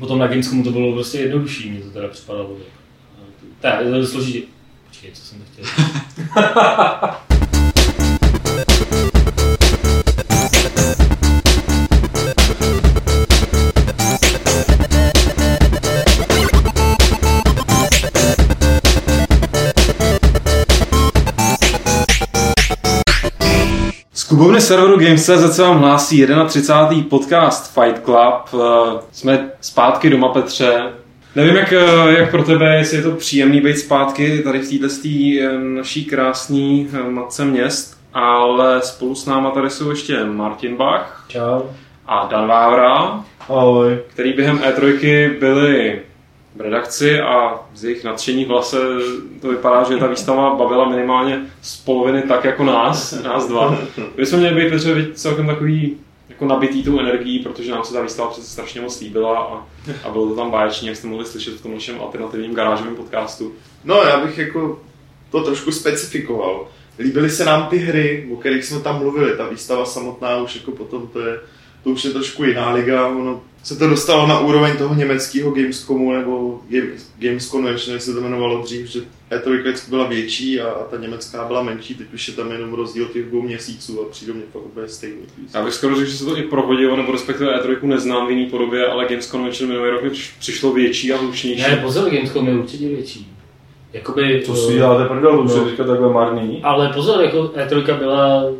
Potom na Gamescomu to bylo prostě jednodušší, mně to teda připadalo. Tak, to je složitě. Počkej, co jsem to chtěl klubovny serveru Games.cz se vám hlásí 31. podcast Fight Club. Eh, jsme zpátky doma, Petře. Nevím, jak, eh, jak pro tebe, jestli je to příjemný být zpátky tady v této eh, naší krásné matce měst, ale spolu s náma tady jsou ještě Martin Bach. Čau. A Dan Vávra. Ahoj. Který během E3 byli v redakci a z jejich nadšení hlase to vypadá, že ta výstava bavila minimálně z poloviny tak jako nás, nás dva. My jsme měli být Petře celkem takový jako nabitý tou energií, protože nám se ta výstava přece strašně moc líbila a, a bylo to tam báječně, jak jste mohli slyšet v tom našem alternativním garážovém podcastu. No, já bych jako to trošku specifikoval. Líbily se nám ty hry, o kterých jsme tam mluvili, ta výstava samotná už jako potom to je, to už je trošku jiná liga, ono se to dostalo na úroveň toho německého Gamescomu nebo Games Convention, jak se to jmenovalo dřív, že E3 byla větší a, a ta německá byla menší, teď už je tam jenom rozdíl těch dvou měsíců a přijde mě fakt úplně stejný. Já bych skoro řekl, že se to i prohodilo, nebo respektive E3 neznám v jiný podobě, ale Games Convention minulý rok mi přišlo větší a hlučnější. Ne, pozor, Gamescom je určitě větší. Jakoby, to si děláte prdel, už je teďka takhle marný. Ale pozor, jako E3 byla uh,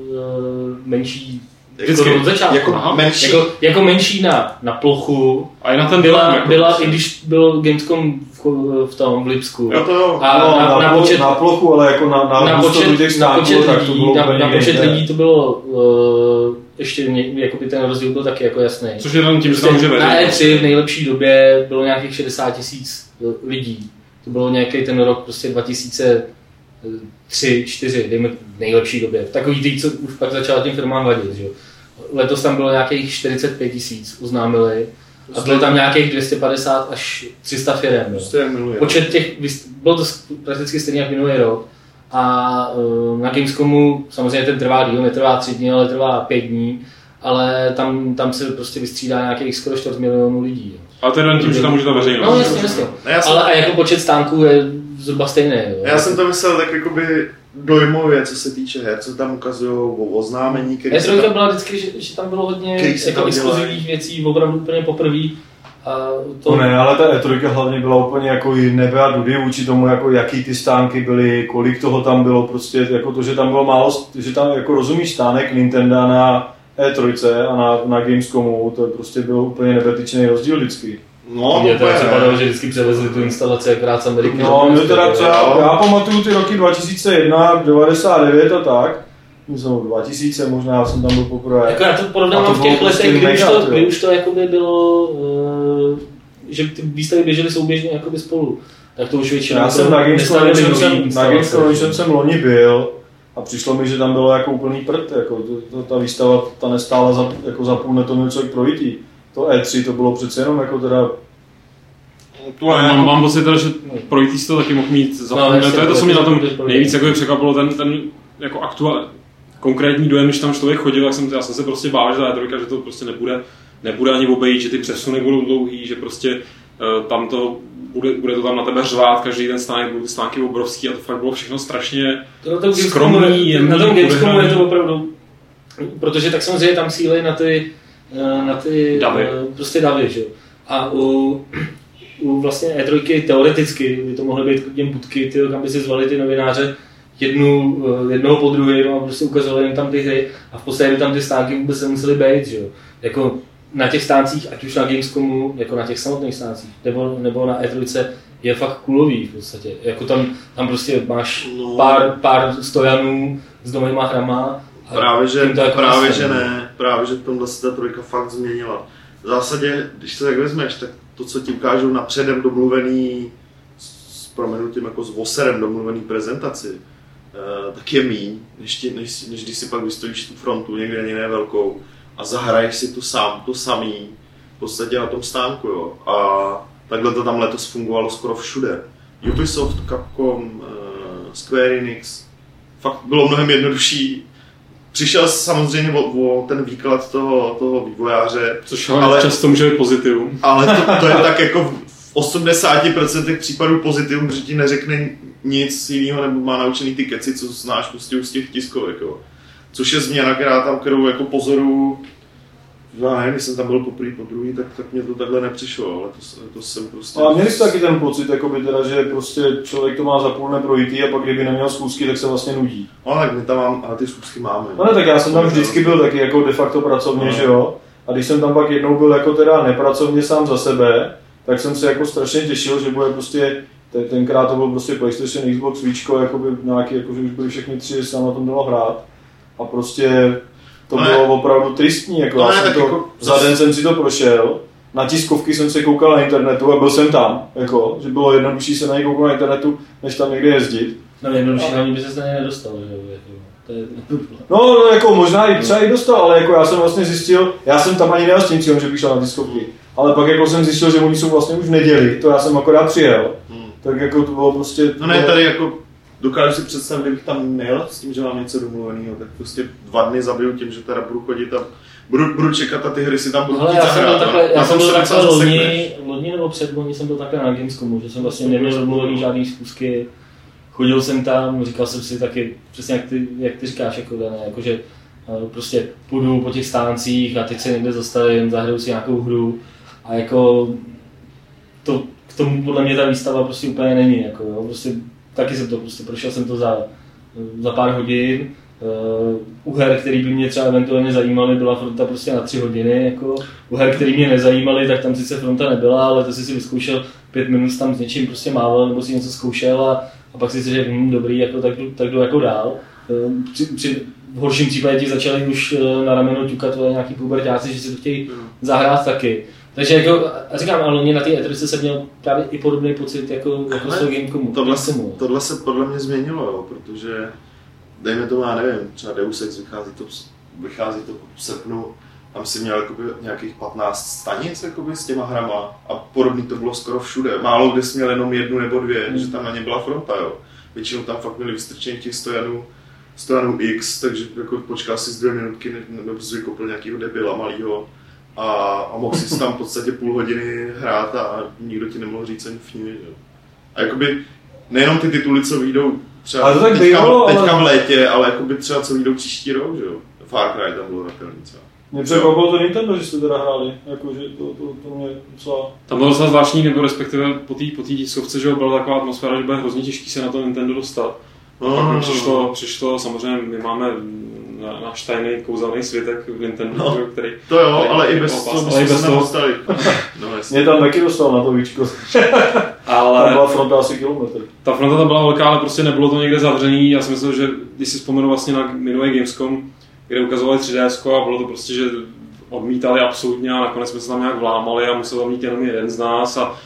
menší Vždycky. od začátku. Jako, Aha, menší. Jako, jako, menší na, na plochu. A i na ten byla, jako byla i když byl Gamescom v, v tom v Lipsku. Jo to jo. A no, na, na, na, počet, na plochu, ale jako na, na, na počet, těch stánků, na počet tak to lidí, bylo na, na počet lidí to bylo uh, ještě jakoby ten rozdíl byl taky jako jasný. Což je jenom tím, že tam může Na E3 v nejlepší době bylo nějakých 60 tisíc lidí. To bylo nějaký ten rok prostě 2000 tři, čtyři, dejme nejlepší době. Takový ty, co už pak začal tím firmám vadit, že jo letos tam bylo nějakých 45 tisíc, oznámili. A bylo tam nějakých 250 až 300 firm. Počet těch, bylo to prakticky stejně jak minulý rok. A uh, na Gamescomu samozřejmě ten trvá díl, netrvá tři dny, ale trvá pět dní. Ale tam, tam se prostě vystřídá nějakých skoro 4 milionů lidí. Ale to je tím, že tam může ta veřejnost. No jasně, jasně. Ale a jako počet stánků je zhruba stejný. Jo. Já jsem to myslel tak jakoby dojmově, co se týče her, co tam ukazují o oznámení. Já jsem tam... byla vždycky, že, že, tam bylo hodně jako exkluzivních věcí, opravdu úplně poprvé. A to... No ne, ale ta E3 hlavně byla úplně jako nebe a dudy vůči tomu, jako jaký ty stánky byly, kolik toho tam bylo, prostě jako to, že tam bylo málo, že tam jako rozumíš stánek Nintendo na E3 a na, na Gamescomu, to prostě byl úplně nebetyčný rozdíl vždycky. No, Mě teda připadalo, že vždycky převezli tu instalaci akorát z Ameriky. No, mě teda třeba, já pamatuju ty roky 2001, 99 a tak. Myslím, 2000 možná, já jsem tam byl poprvé. Jako já to porovnám v těch prostě letech, kdy, už to, kdy už to jakoby bylo, uh, že ty výstavy běžely souběžně jakoby spolu. Tak to už většinou Já jsem na Games Convention jsem loni byl a přišlo mi, že tam bylo jako úplný prd, jako to, to, ta výstava ta nestála za, jako za půl neto člověk projítí to E3 to bylo přece jenom jako teda tu mám, mám pocit, že projít si to taky mohl mít za no, to je to, co mě na tom nejvíc jako překvapilo, ten, ten jako aktuál, konkrétní dojem, když tam člověk chodil, jak jsem, já jsem se prostě bál, že ta E3, že to prostě nebude, nebude ani obejít, že ty přesuny budou dlouhý, že prostě uh, tam to bude, bude to tam na tebe řvát, každý ten stánek, budou ty stánky obrovský a to fakt bylo všechno strašně to skromný, Na tom Gamescomu je to opravdu, protože tak samozřejmě tam síly na ty na ty davy. Eh, prostě davy, že? A u, u vlastně E3 teoreticky by to mohly být těm budky, ty, kam by si zvali ty novináře jednu, eh, jednoho po druhé no, a prostě ukazovali jim tam ty hry a v podstatě by tam ty stánky vůbec nemusely být, že jo. Jako na těch stáncích, ať už na Gamescomu, jako na těch samotných stáncích, nebo, nebo na E3, je fakt kulový v podstatě. Jako tam, tam prostě máš no. pár, pár stojanů s novýma hrama Právě, že, jako právě, že ne, právě, že v tomhle se ta trojka fakt změnila. V zásadě, když to tak vezmeš, tak to, co ti ukážou na předem domluvený, s proměnutím jako s voserem domluvený prezentaci, uh, tak je míň, než, ti, než, než když si pak vystojíš tu frontu někde jiné velkou a zahraješ si tu sám, to samý, v podstatě na tom stánku, jo. A takhle to tam letos fungovalo skoro všude. Ubisoft, Capcom, uh, Square Enix, fakt bylo mnohem jednodušší přišel samozřejmě o, o ten výklad toho, toho vývojáře. Což ale často může být pozitivum. Ale to, to je tak jako v 80% případů pozitivum, že ti neřekne nic jiného, nebo má naučený ty keci, co znáš prostě z těch tiskovek. Jo. Což je změna, která tam, kterou jako pozoru já nevím, když jsem tam byl poprvé, po druhý, tak, tak mě to takhle nepřišlo, ale to, to jsem prostě... A měli jste taky ten pocit, jakoby teda, že prostě člověk to má za půl neprojitý a pak kdyby neměl schůzky, tak se vlastně nudí. No tak my tam mám, ale ty schůzky máme. No ne, tak já jsem tam vždycky byl taky jako de facto pracovně, no. že jo? A když jsem tam pak jednou byl jako teda nepracovně sám za sebe, tak jsem se jako strašně těšil, že bude prostě tenkrát to byl prostě PlayStation, Xbox, Víčko, jakoby nějaký, jako, že už byli všechny tři, tam na tom dalo hrát. A prostě to no bylo opravdu tristní, jako, no já ne, to, jako, za den jsem si to prošel, na tiskovky jsem se koukal na internetu a byl jsem tam, jako, že bylo jednodušší se na ně koukal na internetu, než tam někde jezdit. No jednodušší hlavně by se na ně nedostal, že jo. Jako, to je... No, no, jako možná i třeba i dostal, ale jako já jsem vlastně zjistil, já jsem tam ani nejel s tím cílem, že bych šel na tiskovky. Ale pak jako jsem zjistil, že oni jsou vlastně už v neděli, to já jsem akorát přijel. Hmm. Tak jako to bylo prostě... No ne, tady jako dokážu si představit, kdybych tam nejel s tím, že mám něco domluveného, tak prostě dva dny zabiju tím, že teda budu chodit a budu, budu čekat a ty hry si tam budu Ale já jsem byl takhle, já, jsem byl takhle loni, loni nebo předloni jsem byl takhle na Gamescomu, že jsem vlastně neměl domluvený žádný zkusky. Chodil jsem tam, říkal jsem si taky, přesně jak ty, jak ty říkáš, jako dané, jako že eh, prostě půjdu po těch stáncích a teď se někde zastavím, zahraju si nějakou hru a jako to, k tomu podle mě ta výstava prostě úplně není, jako jo, prostě taky jsem to prostě, prošel jsem to za, za pár hodin. Uh, u her, který by mě třeba eventuálně zajímaly, byla fronta prostě na tři hodiny. Jako. U her, který mě nezajímaly, tak tam sice fronta nebyla, ale to si si vyzkoušel pět minut tam s něčím prostě mával, nebo si něco zkoušel a, a pak si řekl, hm, dobrý, jako, tak, jdu, tak jdu jako dál. Uh, při, při, v horším případě ti začali už uh, na rameno ťukat nějaký pubertáci, že si to chtějí zahrát taky. Takže jako, a říkám, ale mě na té E3 jsem měl právě i podobný pocit jako, jako s Gamecomu. Tohle, se, tohle se podle mě změnilo, jo, protože dejme tomu, já nevím, třeba Deus Ex vychází to, vychází to v srpnu, tam si měl jakoby, nějakých 15 stanic jakoby, s těma hrama a podobný to bylo skoro všude. Málo kde jsi měl jenom jednu nebo dvě, hmm. že tam na ně byla fronta, jo. Většinou tam fakt měli vystrčení těch stojanů, stojanů X, takže jako počkal si z dvě minutky, nebo si vykopil nějakého debila malýho a, a mohl si tam v podstatě půl hodiny hrát a nikdo ti nemohl říct ani fňuji. A jakoby nejenom ty tituly, co vyjdou třeba ale to tak teďka, bývalo, teďka ale... v létě, ale jakoby třeba co vyjdou příští rok, že jo. Far Cry tam bylo takový třeba. Mě překvapilo to Nintendo, že jste teda hráli, jako, že to, to, to mě docela... Tam bylo docela zvláštní, nebo respektive po té po tiskovce, že byla taková atmosféra, že bude hrozně těžký se na to Nintendo dostat. A no, pak no, no, přišlo, no. přišlo, samozřejmě my máme náš tajný kouzelný světek v Nintendo, no, který... To jo, který, ale i bez toho ale i bez toho. no, Mě tam taky dostal na to víčko. ale tam byla fronta asi kilometr. Ta fronta tam byla velká, ale prostě nebylo to někde zavřený. Já si myslím, že když si vzpomenu vlastně na minulý Gamescom, kde ukazovali 3DS a bylo to prostě, že odmítali absolutně a nakonec jsme se tam nějak vlámali a musel tam mít jenom jeden z nás a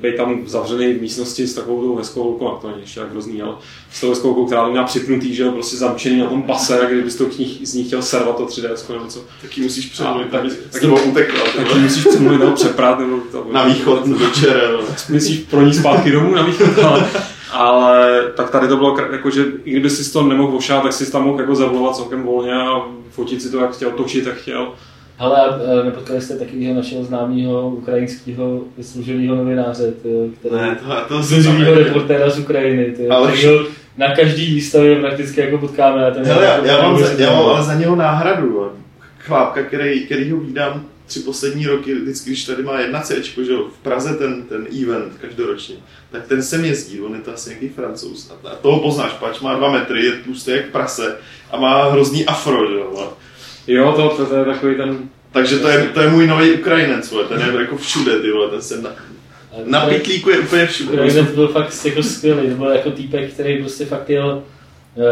být tam zavřený v místnosti s takovou tou hezkou rukou, to není ještě tak hrozný, ale s tou hezkou rukou, která měla připnutý, že jo, prostě zamčený na tom pase, a kdybys to z ní chtěl servat to 3D nebo co. Taky musíš přemluvit, tak, tak, nebo utekla. Taky musíš přemluvit nebo přeprat, nebo to, na východ večer. Myslíš pro ní zpátky domů na východ, ale, ale tak tady to bylo, jako, že i kdyby si to nemohl ošát, tak si tam mohl jako zavolovat celkem volně a fotit si to, jak chtěl, točit, jak chtěl. Ale nepotkali jste taky našeho známého ukrajinského vyslužilého novináře, který ne, to, to reportéra z Ukrajiny, tyjo, ale... na každý výstavě prakticky jako potkáme. Ten Hele, já, já, mám za, já mám ale za něho náhradu. Chlápka, který, který ho vídám tři poslední roky, vždycky, když tady má jedna C, že v Praze ten, ten event každoročně, tak ten sem jezdí, on je to asi nějaký francouz. A toho poznáš, pač má dva metry, je tlustý jak prase a má hrozný afro, že jo. Jo, to, to, to je takový ten... Takže to je, to je můj nový Ukrajinec, vole. ten je jako všude, ty vole, ten se na, na pitlíku je úplně všude. Ukrajinec byl fakt jako skvělý, to byl jako týpek, který prostě fakt jel, uh,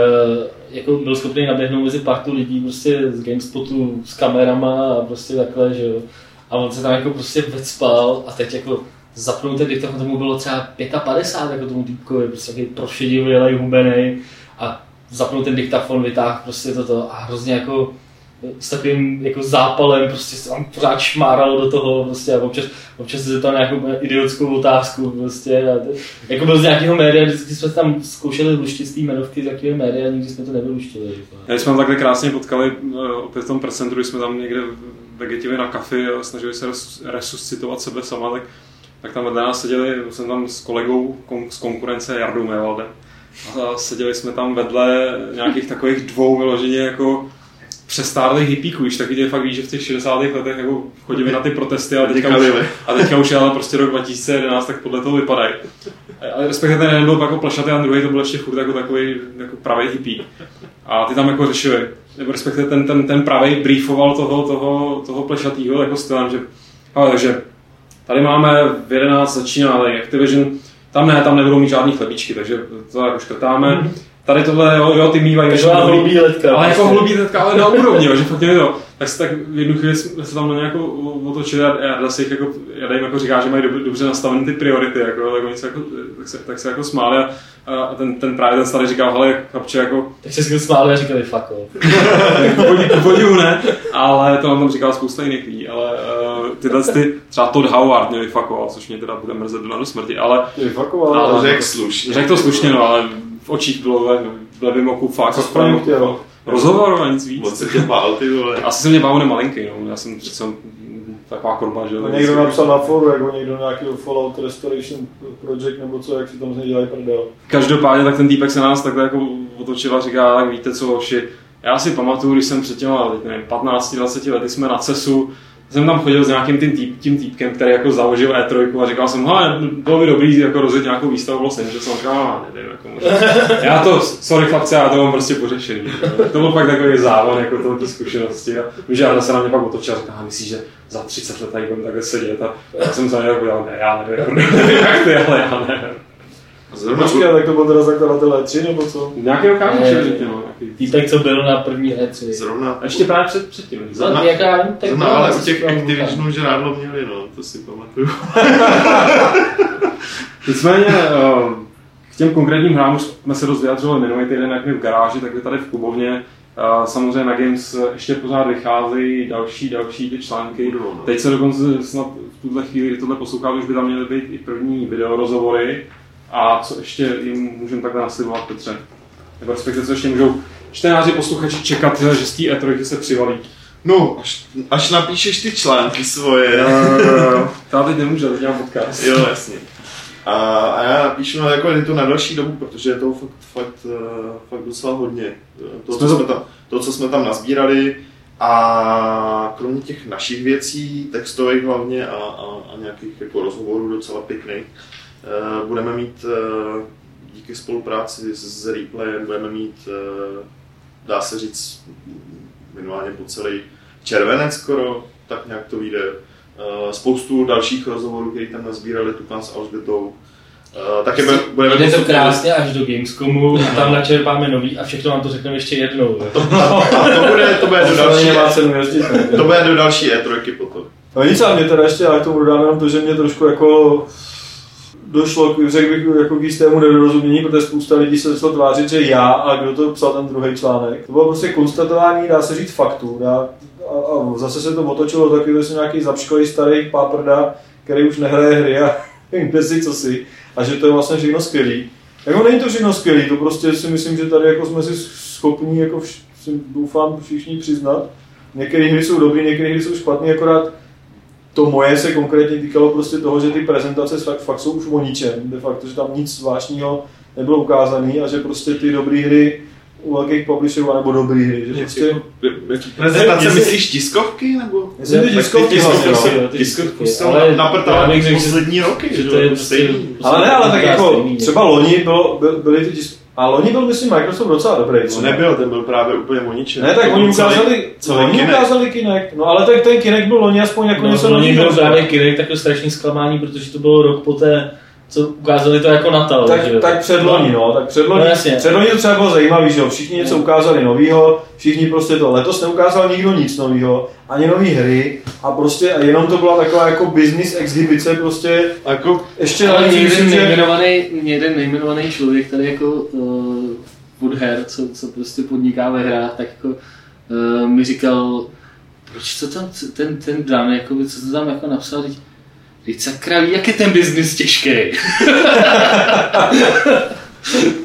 jako byl schopný naběhnout mezi partu lidí prostě z GameSpotu s kamerama a prostě takhle, že jo. A on se tam jako prostě vecpal a teď jako zapnul ten diktafon, tomu bylo třeba 55, jako tomu týpkovi, prostě takový prošedivý, hubenej a zapnul ten diktafon, vytáhl prostě toto a hrozně jako s takovým jako zápalem, prostě se tam pořád šmáralo do toho prostě a občas, občas se zeptal nějakou idiotskou otázku prostě a jako byl z nějakého média, vždycky jsme tam zkoušeli luštit z té jmenovky z jakého média, nikdy jsme to nevyluštili. Jako. Já jsme tam takhle krásně potkali eh, opět v tom presentru, jsme tam někde vegetili na kafi a snažili se resuscitovat sebe sama, tak, tak tam vedle nás seděli, jsem tam s kolegou z konkurence Jardou Mevaldem a seděli jsme tam vedle nějakých takových dvou vyloženě jako přestárlých hippíků, už taky tě fakt víš, že v těch 60. letech jako chodili na ty protesty a teďka, už, a teďka už je ale prostě rok 2011, tak podle toho vypadají. Ale respektive ten jeden byl jako plešatý a druhý to byl ještě furt jako takový jako pravý hippie. A ty tam jako řešili, nebo respektive ten, ten, ten pravý briefoval toho, toho, toho plešatýho jako stylem, že ale takže tady máme v 11 začíná Activision, tam ne, tam nebudou mít žádný chlebíčky, takže to jako škrtáme. Mm. Tady tohle, jo, jo ty mývají. Takže hlubý letka. Ale jako hlubý letka, ale na úrovni, jo, že fakt je to. Tak, se tak v jednu chvíli jsme se tam na nějakou otočili a já si jako, já jim jako říká, že mají dobře nastavené ty priority, jako, tak, oni se jako, tak, se, tak se jako smáli a, a ten, ten právě ten starý říkal, hele, chlapče, jako... Tak se smáli a říkali, fuck off. podivu ne, ale to on tam říkal spousta jiných lidí, ale uh, tyhle ty, třeba Todd Howard mě vyfakoval, což mě teda bude mrzet do smrti, ale... Vyfakoval, ale řekl slušně. Řekl to slušně, no, ale v očích bylo ve, v levém oku fakt. Co správně chtěl? Rozhovor a nic víc. Moc se tě bál, ty vole. Asi se mě bál malinký, no. Já jsem přece taková korba, že jo. Někdo napsal na foru, jako někdo nějaký Fallout Restoration Project nebo co, jak si tam z něj dělají prdel. Každopádně tak ten týpek se nás takhle jako otočil a říká, tak víte co, hoši, já si pamatuju, když jsem před těma, nevím, 15-20 lety jsme na CESu jsem tam chodil s nějakým tím, týp, tím týpkem, který jako založil E3 a říkal jsem, hele, bylo by dobrý jako rozjet nějakou výstavu v Los Angeles. jsem říkal, no, nevím, jako možná. Já to, sorry chlapce, já to mám prostě pořešený. To byl pak takový závan jako toho zkušenosti. A že se na mě pak otočil a říkal, myslíš, že za 30 let tady budeme takhle sedět a já jsem se na něj podíval, ne, já nevím, nevím, jak ty, ale já nevím. Zrovna Počkej, tak to byl teda zakladatel E3 nebo co? Nějaký kámoš, řekněme. Týpek, co byl na první E3. Zrovna. A ještě právě před, předtím. Zrovna, jaká, tak zrovna, ale u těch Activisionů žrádlo měli, no, to si pamatuju. Nicméně, eh, k těm konkrétním hrám jsme se dost vyjadřovali minulý týden, jak my v garáži, tak tady v Kubovně. Eh, samozřejmě na Games ještě pořád vycházejí další, další ty články. No. Teď se dokonce snad v tuhle chvíli, kdy tohle poslouchám, už by tam měly být i první videorozhovory a co ještě jim můžeme takhle naslibovat, Petře? Nebo respektive co ještě můžou čtenáři, posluchači čekat, že z té E3 se přivalí? No, až, až napíšeš ty články svoje. Já teď nemůžu, teď dělám podcast. Jo, jasně. A, a já napíšu no, jako je to na další dobu, protože je to fakt, fakt, uh, fakt docela hodně. To, co jsme tam, to, co jsme tam nazbírali, a kromě těch našich věcí, textových hlavně a, a, a nějakých jako rozhovorů docela pěkných, Eh, budeme mít eh, díky spolupráci s Replayem, budeme mít, eh, dá se říct, minimálně po celý červenec skoro, tak nějak to vyjde. Spoustu dalších rozhovorů, které tam nazbírali Tukan s Alžbetou, Uh, taky budeme Jde to krásně až do Gamescomu a tam načerpáme nový a všechno vám to řekneme ještě jednou. To, a, a to, bude, to bude do další, to bude do další E3 potom. No nic, ale mě teda ještě, ale tomu dodám jenom to, že mě trošku jako došlo, řekl bych, jako k jistému nedorozumění, protože spousta lidí se začalo tvářit, že já a kdo to psal ten druhý článek. To bylo prostě konstatování, dá se říct, faktů. Dá, a, a, zase se to otočilo taky, že nějaký zapškolý starý páprda, který už nehraje hry a kde si co si. A že to je vlastně všechno skvělý. Jako není to všechno skvělý, to prostě si myslím, že tady jako jsme si schopni, jako vš, doufám, všichni přiznat. Některé hry jsou dobré, některé hry jsou špatné, akorát to moje se konkrétně týkalo prostě toho, že ty prezentace fakt, fakt jsou už o ničem, de facto, že tam nic zvláštního nebylo ukázané a že prostě ty dobré hry u velkých publisherů, nebo dobrý hry, že prostě... Prezentace myslíš tiskovky, nebo? Myslím, ty tiskovky, tiskovky, tiskovky jsou ale na poslední roky, že to je prostě... Ale ne, ale tak jako třeba loni bylo, byly ty tiskovky, a loni byl, myslím, Microsoft docela dobrý. No nebyl, ten byl právě úplně o ničem. Ne, tak oni ukázali, co oni Kinect. ukázali Kinect. No ale tak ten Kinect byl loni aspoň jako no, něco Loni byl právě Kinect takový strašný zklamání, protože to bylo rok poté, co ukázali to jako Natal. Tak, že? tak předloni, no, no tak předloni, no, předloni to třeba bylo zajímavý, že jo, všichni něco ukázali novýho, všichni prostě to, letos neukázal nikdo nic novýho, ani nový hry a prostě a jenom to byla taková jako business exhibice prostě. Jako, ještě ale jeden, myslím, nejmenovaný, že... jeden nejmenovaný člověk tady jako uh, Woodhair, co, co prostě podniká ve hrách, tak jako uh, mi říkal, proč to tam, ten, ten Dan, jakoby, co to tam jako napsal, teď, teď sakra, jak je ten biznis těžký.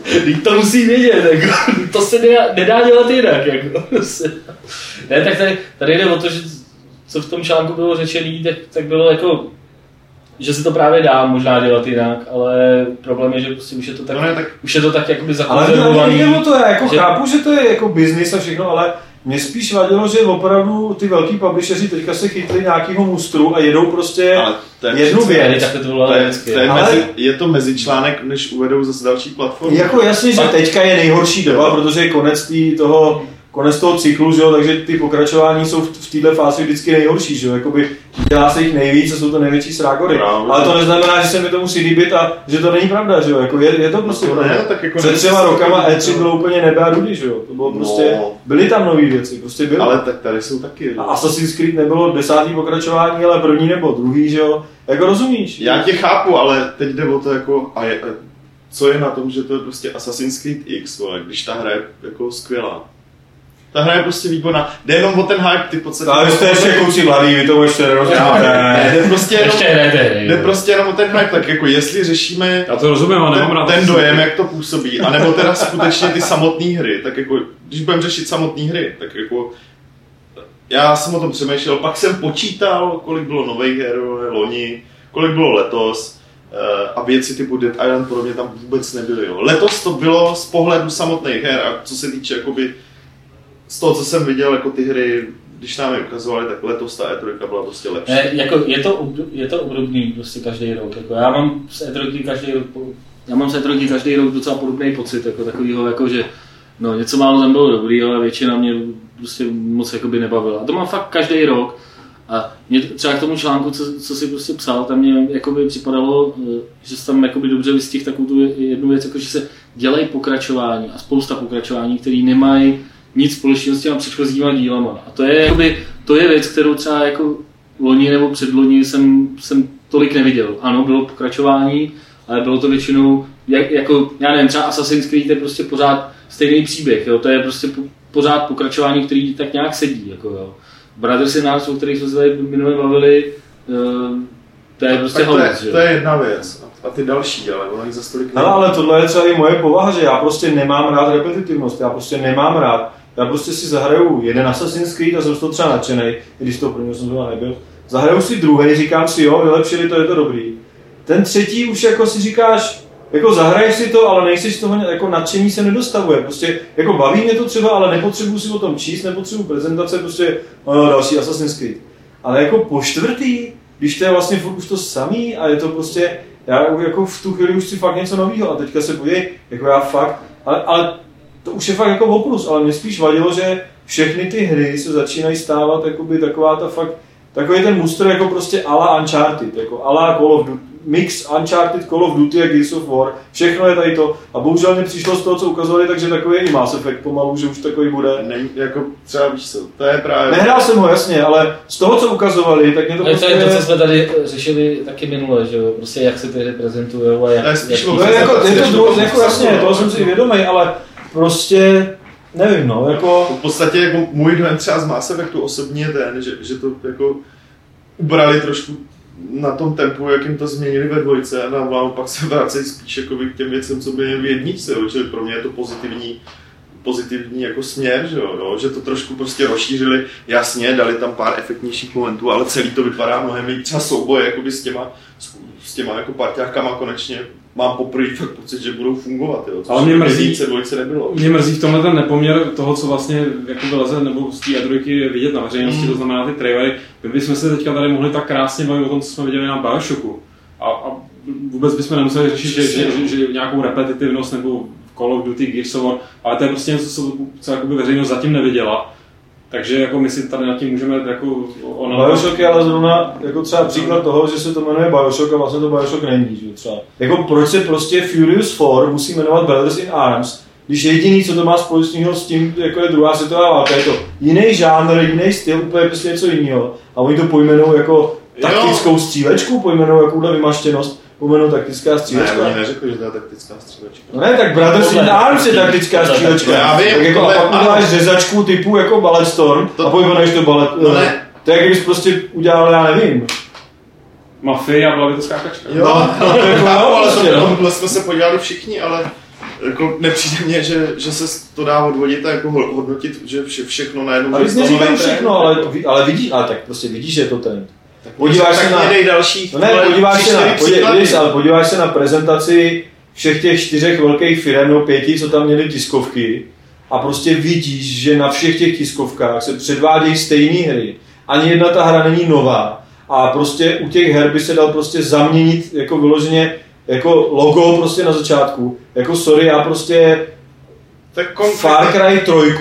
Teď to musí vědět, jako, to se nedá, nedá dělat jinak. Jako. ne, tak tady, tady jde o to, že co v tom článku bylo řečený, tak, tak bylo jako že se to právě dá možná dělat jinak, ale problém je, že prostě už je to tak, no ne, tak... už je to tak jakoby zakonzervovaný. Ale to já jako že... chápu, že to je jako biznis a všechno, ale mě spíš vadilo, že opravdu ty velký publisheri teďka se chytli nějakýho mustru a jedou prostě jednu věc. to, to, je, to je, ale... mezi, je to mezičlánek, než uvedou zase další platformy. Jako jasně, že teďka je nejhorší doba, protože je konec tý, toho konec toho cyklu, že jo, takže ty pokračování jsou v, v této fázi vždycky nejhorší, že jo, jakoby dělá se jich nejvíc a jsou to největší srágory. Právě. Ale to neznamená, že se mi to musí líbit a že to není pravda, že jo, jako je, je to prostě no, ne, tak jako Před třema rokama E3 bylo úplně nebe a dudy, že jo, to bylo prostě, no. byly tam nové věci, prostě byly. Ale tak tady jsou taky. A Assassin's Creed nebylo desátý pokračování, ale první nebo druhý, že jo, jako rozumíš. Já tě chápu, ale teď jde o to jako, a je, co je na tom, že to je prostě Assassin's Creed X, vole, když ta hra je jako skvělá. Ta hra je prostě výborná. Jde jenom o ten hype, ty podstatě. Ale jste ještě kluci mladý, vy to ještě nerozumíte. Jde prostě jenom, ještě ne, jde prostě jenom o ten hype, tak jako jestli řešíme Já to rozumím, ale nemám rád. ten dojem, jak to působí, anebo teda skutečně ty samotné hry, tak jako, když budeme řešit samotné hry, tak jako já jsem o tom přemýšlel, pak jsem počítal, kolik bylo nových her loni, kolik bylo letos, eh, a věci typu Dead Island podobně tam vůbec nebyly. Jo. Letos to bylo z pohledu samotných her a co se týče jakoby z toho, co jsem viděl, jako ty hry, když nám je ukazovali, tak letos ta E3 byla prostě lepší. Ne, jako je, to, je to obdobný prostě každý rok. Jako já mám z E3 každý rok, já mám z E3 každý rok docela podobný pocit, jako takovýho, jako že no, něco málo tam bylo dobrý, ale většina mě prostě moc jakoby nebavila. A to mám fakt každý rok. A mě třeba k tomu článku, co, co si prostě psal, tam mě jakoby připadalo, eh, že jsi tam jakoby dobře vystihl takovou tu jednu věc, jako že se dělají pokračování a spousta pokračování, které nemají nic společného s těma předchozíma dílama. A to je, jakoby, to je věc, kterou třeba jako loni nebo předloni jsem, jsem tolik neviděl. Ano, bylo pokračování, ale bylo to většinou, jak, jako, já nevím, třeba Assassin's Creed je prostě pořád stejný příběh, jo? to je prostě po, pořád pokračování, který tak nějak sedí. Jako, jo. Brothers in Arms, o kterých jsme se tady minule bavili, uh, to je prostě to, je, to je jedna věc. A ty další, ale ono jich za stolik no, ale tohle je třeba i moje povaha, že já prostě nemám rád repetitivnost, já prostě nemám rád já prostě si zahraju jeden Assassin's Creed a jsem z toho třeba nadšený, když to prvního jsem toho nebyl. Zahraju si druhý, říkám si, jo, vylepšili to, je to dobrý. Ten třetí už jako si říkáš, jako zahraješ si to, ale nejsi z toho jako nadšení se nedostavuje. Prostě jako baví mě to třeba, ale nepotřebuji si o tom číst, nepotřebuji prezentace, prostě no, další Assassin's Creed. Ale jako po čtvrtý, když to je vlastně furt už to samý a je to prostě, já jako v tu chvíli už si fakt něco nového a teďka se podívej, jako já fakt, ale, ale to už je fakt jako opus, ale mě spíš vadilo, že všechny ty hry se začínají stávat jakoby taková ta fakt, takový ten muster jako prostě ala Uncharted, jako ala Call of Duty, mix Uncharted, Call of Duty a Gears of War, všechno je tady to. A bohužel mi přišlo z toho, co ukazovali, takže takový je i Mass Effect pomalu, že už takový bude. Ne, jako třeba víš co, to je právě... Nehrál jsem ho, jasně, ale z toho, co ukazovali, tak mě to prostě... To je to, co jsme tady řešili taky minule, že jo, prostě jak se ty hry prezentují a jak... To je spíš jak, jak, jako, je to, jako jasně, toho jsem si vědomý, ale prostě nevím, no, jako... V podstatě jako můj dojem třeba z Mass Effectu osobně je ten, že, že to jako ubrali trošku na tom tempu, jakým to změnili ve dvojce a naopak se vracejí spíš jako k těm věcem, co by v jedničce, čili pro mě je to pozitivní pozitivní jako směr, že, jo, no, že to trošku prostě rozšířili, jasně, dali tam pár efektnějších momentů, ale celý to vypadá mnohem líp, třeba souboje s těma, s těma jako parťákama konečně mám poprvé fakt pocit, že budou fungovat. Jo, ale mě mrzí, se dvojce nebylo. Mě mrzí v tomhle ten nepoměr toho, co vlastně jako vyleze nebo z té A3 vidět na veřejnosti, mm. to znamená ty trailery. My bychom se teďka tady mohli tak krásně bavit o tom, co jsme viděli na Bioshocku. A, a vůbec bychom nemuseli řešit, že, že, že, že, nějakou repetitivnost nebo Call of Duty, Gears of War, ale to je prostě něco, co, co jakoby veřejnost zatím neviděla. Takže jako my si tady nad tím můžeme jako ono... Bioshock je ale zrovna jako třeba příklad toho, že se to jmenuje Bioshock a vlastně to Bioshock není, že třeba. Jako proč se prostě Furious 4 musí jmenovat Brothers in Arms, když jediný, co to má společného s tím, jako je druhá světová válka, je to jiný žánr, jiný styl, úplně prostě něco jiného. A oni to pojmenou jako taktickou střílečku, pojmenou jakouhle vymaštěnost, pojmenou taktická střílečka. Ne, oni neřekli, že to je taktická střílečka. No ne, tak Brothers in Arms je taktická střílečka. Já vím, tak jako, tohle- a pak uděláš řezačku typu jako Ballet Storm To- a pojmenuješ to Ballet. No ne. To je, jak kdybys prostě udělal, já nevím. Mafii a byla by to skákačka. Jo, No, to jako, chápu, no, ale prostě, no. tohle jsme se podívali všichni, ale jako nepřijde mně, že, že se to dá odvodit a jako hodnotit, že vše, všechno najednou... A víc že to neříkám všechno, ale, ale vidíš, ale tak prostě vidíš, že je to trend. Podíváš se na- další. No ne, podíváš se, na, podíváš, ale podíváš se na prezentaci všech těch čtyřech velkých firm, no pěti, co tam měli tiskovky a prostě vidíš, že na všech těch tiskovkách se předvádějí stejné hry. Ani jedna ta hra není nová. A prostě u těch her by se dal prostě zaměnit jako vyloženě jako logo prostě na začátku. Jako sorry, já prostě tak konkrétně, Far Cry 3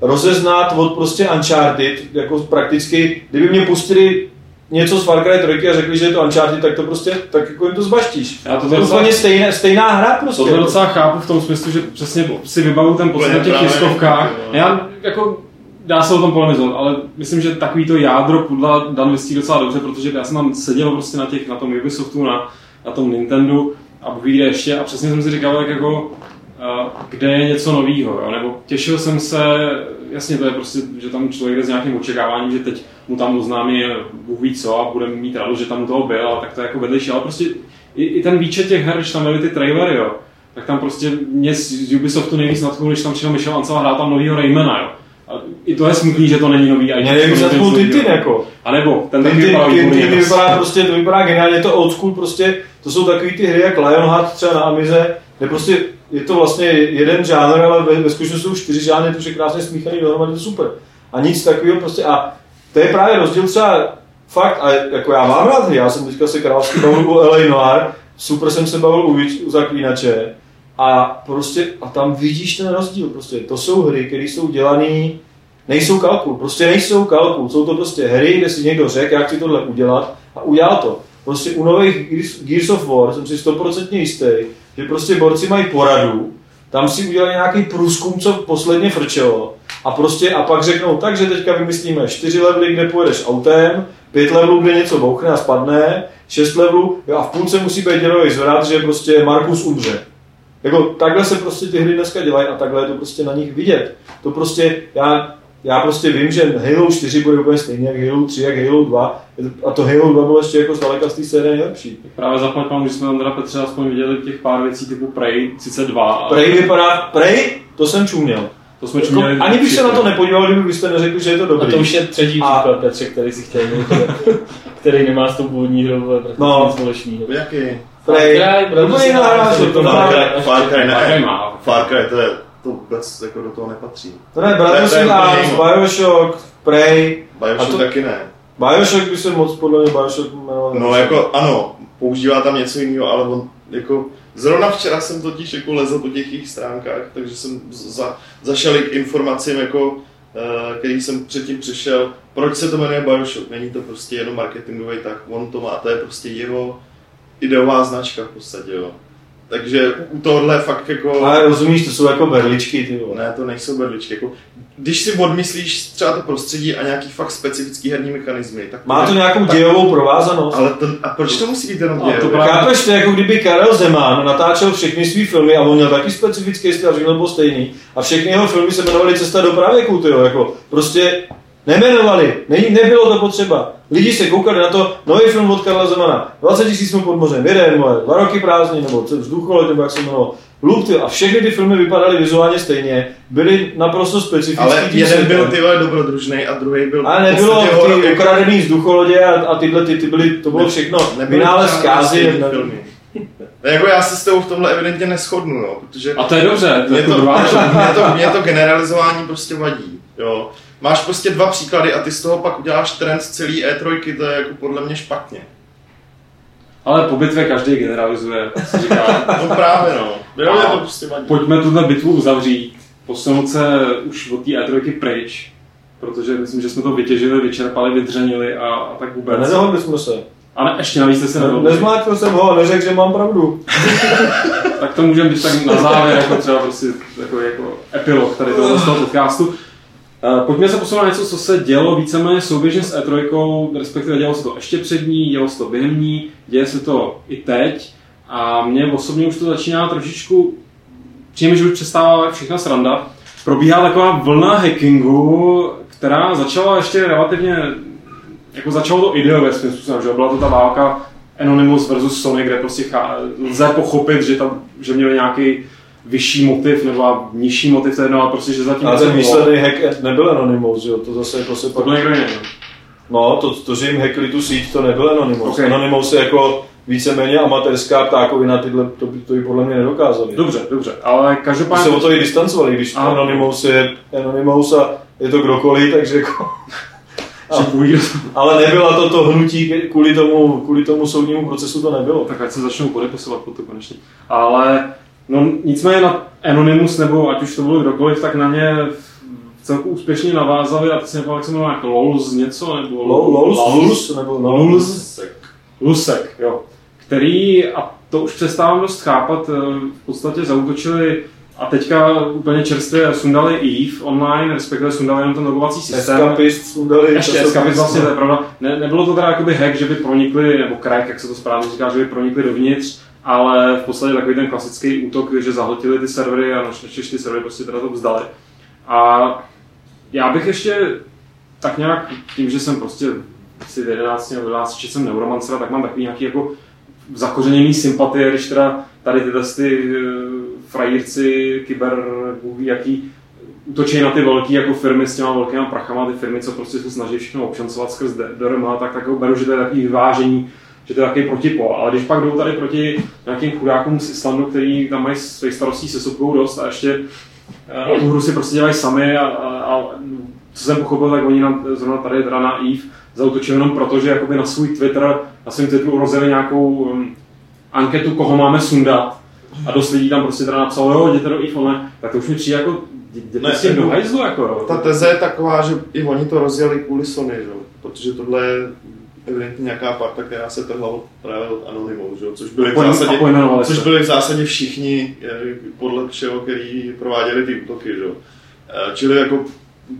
rozeznat od prostě Uncharted, jako prakticky, kdyby mě pustili něco z Far Cry 3 a řekli, že je to Uncharted, tak to prostě, tak jako jim to zbaštíš. Já to To je docela- úplně stejná, stejná hra prostě. Tohle docela chápu v tom smyslu, že přesně si vybavu ten pocit na těch tiskovkách. Já jako dá se o tom polemizovat, ale myslím, že takový to jádro pudla Dan vystí docela dobře, protože já jsem tam seděl prostě na těch, na tom Ubisoftu, na, na tom Nintendo a Bůh ví ještě a přesně jsem si říkal, jak jako, kde je něco nového, nebo těšil jsem se, jasně to je prostě, že tam člověk jde s nějakým očekáváním, že teď mu tam oznámí Bůh ví co a bude mít radost, že tam u toho byl, a tak to je jako vedlejší, ale prostě i, i ten výčet těch her, když tam byly ty trailery, jo, tak tam prostě mě z Ubisoftu nejvíc nadchnul, když tam přišel Michel Ancel a hrál tam novýho Raymana, jo. A i to je smutný, že to není nový nejvíc nic Tintin novýho. jako. A nebo, ten taky vypadá. Tintin vypadá prostě, to vypadá geniálně, to old school prostě, to jsou takový ty hry jak Lionheart třeba na Amize, kde prostě je to vlastně jeden žánr, ale ve, ve skutečnosti jsou čtyři žánry, to je krásně smíchaný dohromady, to je super. A nic takového prostě, a to je právě rozdíl třeba fakt, a jako já mám rád hry, já jsem teďka se královsky bavil u LA Noir, super jsem se bavil u, u Zaklínače, a prostě, a tam vidíš ten rozdíl, prostě, to jsou hry, které jsou dělané nejsou kalkul, prostě nejsou kalkul, jsou to prostě hry, kde si někdo řekl, jak chci tohle udělat a udělal to. Prostě u nových Gears of War jsem si stoprocentně jistý, že prostě borci mají poradu, tam si udělají nějaký průzkum, co posledně frčelo a prostě a pak řeknou, takže teďka vymyslíme čtyři levely, kde pojedeš autem, pět levelů, kde něco bouchne a spadne, šest levelů a v půlce musí být dělový zvrat, že prostě Markus umře. Jako takhle se prostě ty hry dneska dělají a takhle je to prostě na nich vidět. To prostě, já, já prostě vím, že Halo 4 bude úplně stejně jak Halo 3, jak Halo 2 a to Halo 2 bylo ještě jako zdaleka z té série nejlepší. Právě zaplať že jsme tam teda Petře aspoň viděli těch pár věcí typu Prey, sice dva. ale Prey vypadá, Prey, to jsem čuměl. To jsme Jako, ani bych se na to nepodíval, kdyby byste neřekli, že je to A dobrý. to už je třetí A- příklad, Petře, který si chtěl mít, který nemá s tou původní hrou No. nic společného. Jaký? Prey, Far Cry, to bude jiná hra, že to Far má... Cry, Far Cry Far Cry ne. má. Far Cry, to je, to toho nepatří. To ne, Brothers To je- to je in úplně Arms, jiný. Bioshock, Prey. Bioshock to- taky ne. Bioshock by se moc podle mě Bioshock jmenoval. No jako ano, používá tam něco jiného, ale on jako Zrovna včera jsem totiž jako lezl po těch jejich stránkách, takže jsem za, zašel i k informacím, jako, eh, který jsem předtím přišel. Proč se to jmenuje Bioshock? Není to prostě jenom marketingový, tak on to má, to je prostě jeho ideová značka v podstatě, jo. Takže u tohohle fakt jako... Ale rozumíš, to jsou jako berličky, ty vole. Ne, to nejsou berličky. Jako, když si odmyslíš třeba to prostředí a nějaký fakt specifický herní mechanismy, tak Má to nějakou tak- dějovou provázanost. Ale to, a proč to musí být jenom No, to právě- Chápeš, to jako kdyby Karel Zeman natáčel všechny své filmy a on měl taky specifický styl, všechno bylo stejný. A všechny jeho filmy se jmenovaly Cesta do pravěku, tyjo, jako prostě nemenovali, není, nebylo to potřeba. Lidi se koukali na to, nový film od Karla Zemana, 20 tisíc jsme pod mořem, jeden, moje, dva roky prázdný, nebo vzducholet, nebo jak se jmenovalo. Loop, a všechny ty filmy vypadaly vizuálně stejně, byly naprosto specifické. Ale tím jeden světem. byl ty dobrodružný a druhý byl Ale nebylo podstatě horor, ty jako- ukradený vzducholodě a, a tyhle ty, ty byly, to bylo Ne- všechno. Vynález filmy. Jako já se s tebou v tomhle evidentně neschodnu, no, protože A to je dobře, to je to, mě, to, mě to generalizování prostě vadí. Jo. Máš prostě dva příklady a ty z toho pak uděláš trend z celý E3, to je jako podle mě špatně. Ale po bitvě každý generalizuje, si říká. No právě no. Mě A to prostě vadí. Pojďme tuhle bitvu uzavřít, posunout se už od té E3 pryč, protože myslím, že jsme to vytěžili, vyčerpali, vydřenili a, a tak vůbec. Nedohodli jsme se. A ne, ještě navíc jste se Ne, nedohodli. nezmlátil jsem ho a neřekl, že mám pravdu. Tak to můžeme být tak na závěr, jako třeba prostě jako, jako epilog tady toho, z toho podcastu. Uh, pojďme se posunout na něco, co se dělo víceméně souběžně s E3, respektive dělo se to ještě před ní, dělo se to během ní, děje se to i teď. A mně osobně už to začíná trošičku, přijím, že už přestává všechna sranda. Probíhá taková vlna hackingu, která začala ještě relativně, jako začalo to ideově svým způsobem, že byla to ta válka Anonymous versus Sony, kde prostě lze pochopit, že, tam, že měli nějaký vyšší motiv nebo nižší motiv, to jedno, ale prostě, že zatím... Ale ten výsledný hack nebyl Anonymous, jo? to zase jako se pak... To byl někdo jiný, No, to, to, že jim hackli tu síť, to nebyl Anonymous. Okay. Anonymous je jako víceméně amatérská ptákovina, tyhle, to by, to by podle mě nedokázali. Dobře, dobře, ale každopádně... se o to i distancovali, když a... Anonymous je Anonymous a je to kdokoliv, takže jako... A, ale nebyla to to hnutí kvůli tomu, kvůli tomu soudnímu procesu, to nebylo. Tak ať se začnou podepisovat po to konečně. Ale no, nicméně na Anonymous, nebo ať už to bylo kdokoliv, tak na ně celku úspěšně navázali a teď se jak se jmenuje, jako LOLS něco, nebo LOLS, LOLS, nebo LOLS, Lusek, jo, který, a to už přestávám dost chápat, eh, v podstatě zautočili a teďka úplně čerstvě sundali EVE online, respektive sundali jenom ten logovací systém. Escapist sundali. Ještě Escapist vlastně, to je pravda. Ne, nebylo to teda jakoby hack, že by pronikli, nebo crack, jak se to správně říká, že by pronikli dovnitř, ale v podstatě takový ten klasický útok, že zahltili ty servery a naštěstí ty servery prostě teda to vzdali. A já bych ještě tak nějak, tím, že jsem prostě asi v 11 nebo 12 že jsem neuromancera, tak mám takový nějaký jako zakořeněný sympatie, když teda tady tyhle ty eh, frajírci, kyber, jaký útočí na ty velké jako firmy s těma velkými prachama, ty firmy, co prostě se snaží všechno občancovat skrz DRM, tak tak beru, že to je takový vyvážení, že to je takový protipol. Ale když pak jdou tady proti nějakým chudákům z Islandu, který tam mají své starostí se sobkou dost a ještě eh, a tu hru si prostě dělají sami a, a, a co jsem pochopil, tak oni nám zrovna tady teda na EVE zautočil jenom proto, že jakoby na svůj Twitter, na svém Twitteru rozjeli nějakou um, anketu, koho máme sundat. A dost lidí tam prostě teda napsalo, jo, jděte do iPhone, tak to už mi přijde jako, jděte ne, s do hajzlu, jako. Ta teze je taková, že i oni to rozjeli kvůli Sony, že? protože tohle je evidentně nějaká parta, která se trhla od, právě od Anonymous, že? což byli, v zásadě, což byli v zásadě všichni, eh, podle všeho, který prováděli ty útoky. Že? Eh, čili jako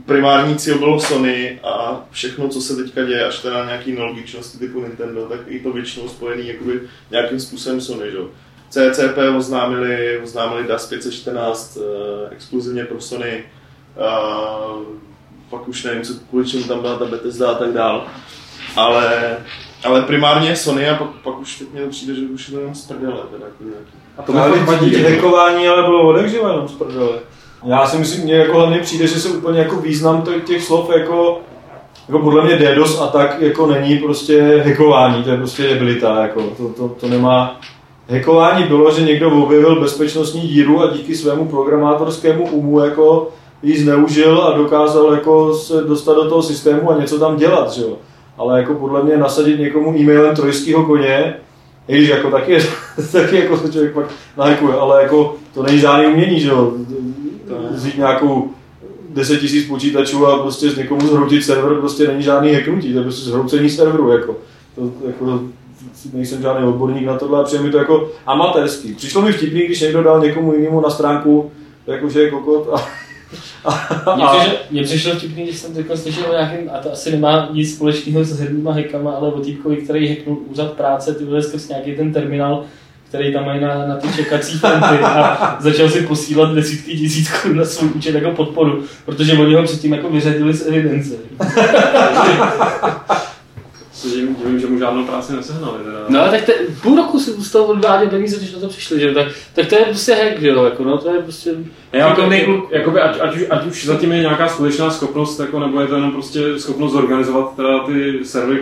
primární cíl bylo Sony a všechno, co se teďka děje, až teda nějaký nelogičnosti typu Nintendo, tak i to většinou spojený jakoby nějakým způsobem Sony, že? CCP oznámili, oznámili DAS 514 uh, exkluzivně pro Sony, uh, pak už nevím, co, kvůli čemu tam byla ta Bethesda a tak dál, ale, ale primárně Sony a pak, pak už teď mi to přijde, že už je to jenom z prdele. Teda, jako a to mi vadí. Hackování ale bylo odehřiva jenom z prdele. Já si myslím, mně jako hlavně přijde, že se úplně jako význam těch slov jako jako podle mě DDoS a tak jako není prostě hackování, to je prostě debilita, jako to, to, to nemá, Hackování bylo, že někdo objevil bezpečnostní díru a díky svému programátorskému umu jako ji zneužil a dokázal jako se dostat do toho systému a něco tam dělat, že jo. Ale jako podle mě nasadit někomu e-mailem trojského koně, i když jako taky, taky jako se člověk pak nahekuje, ale jako to není žádný umění, že jo vzít nějakou 10 tisíc počítačů a prostě z někomu zhroutit server prostě není žádný hacknutí, to je prostě zhroucení serveru, jako. To, jako, nejsem žádný odborník na tohle a přijde mi to jako amatérský. Přišlo mi vtipný, když někdo dal někomu jinému na stránku, jako že je kokot a, mně přišlo vtipný, když jsem teď slyšel o nějakém, a to asi nemá nic společného s herníma hackama, ale o týpkovi, který hacknul úřad práce, ty skrz nějaký ten terminál, který tam mají na, na ty čekací fronty a začal si posílat desítky tisíc korun na svůj účet jako podporu, protože oni ho předtím jako vyřadili z evidence. Divím, divím, že mu žádnou práci nesehnali. Teda. No tak te, půl roku si z toho odváděl peníze, když na to přišli, že tak, tak to je prostě hack, že jo, jako no, to je prostě... Já, jako, jako, jakoby, ať, ať, už, ať už zatím je nějaká skutečná schopnost, jako, nebo je to jenom prostě schopnost zorganizovat teda ty servery,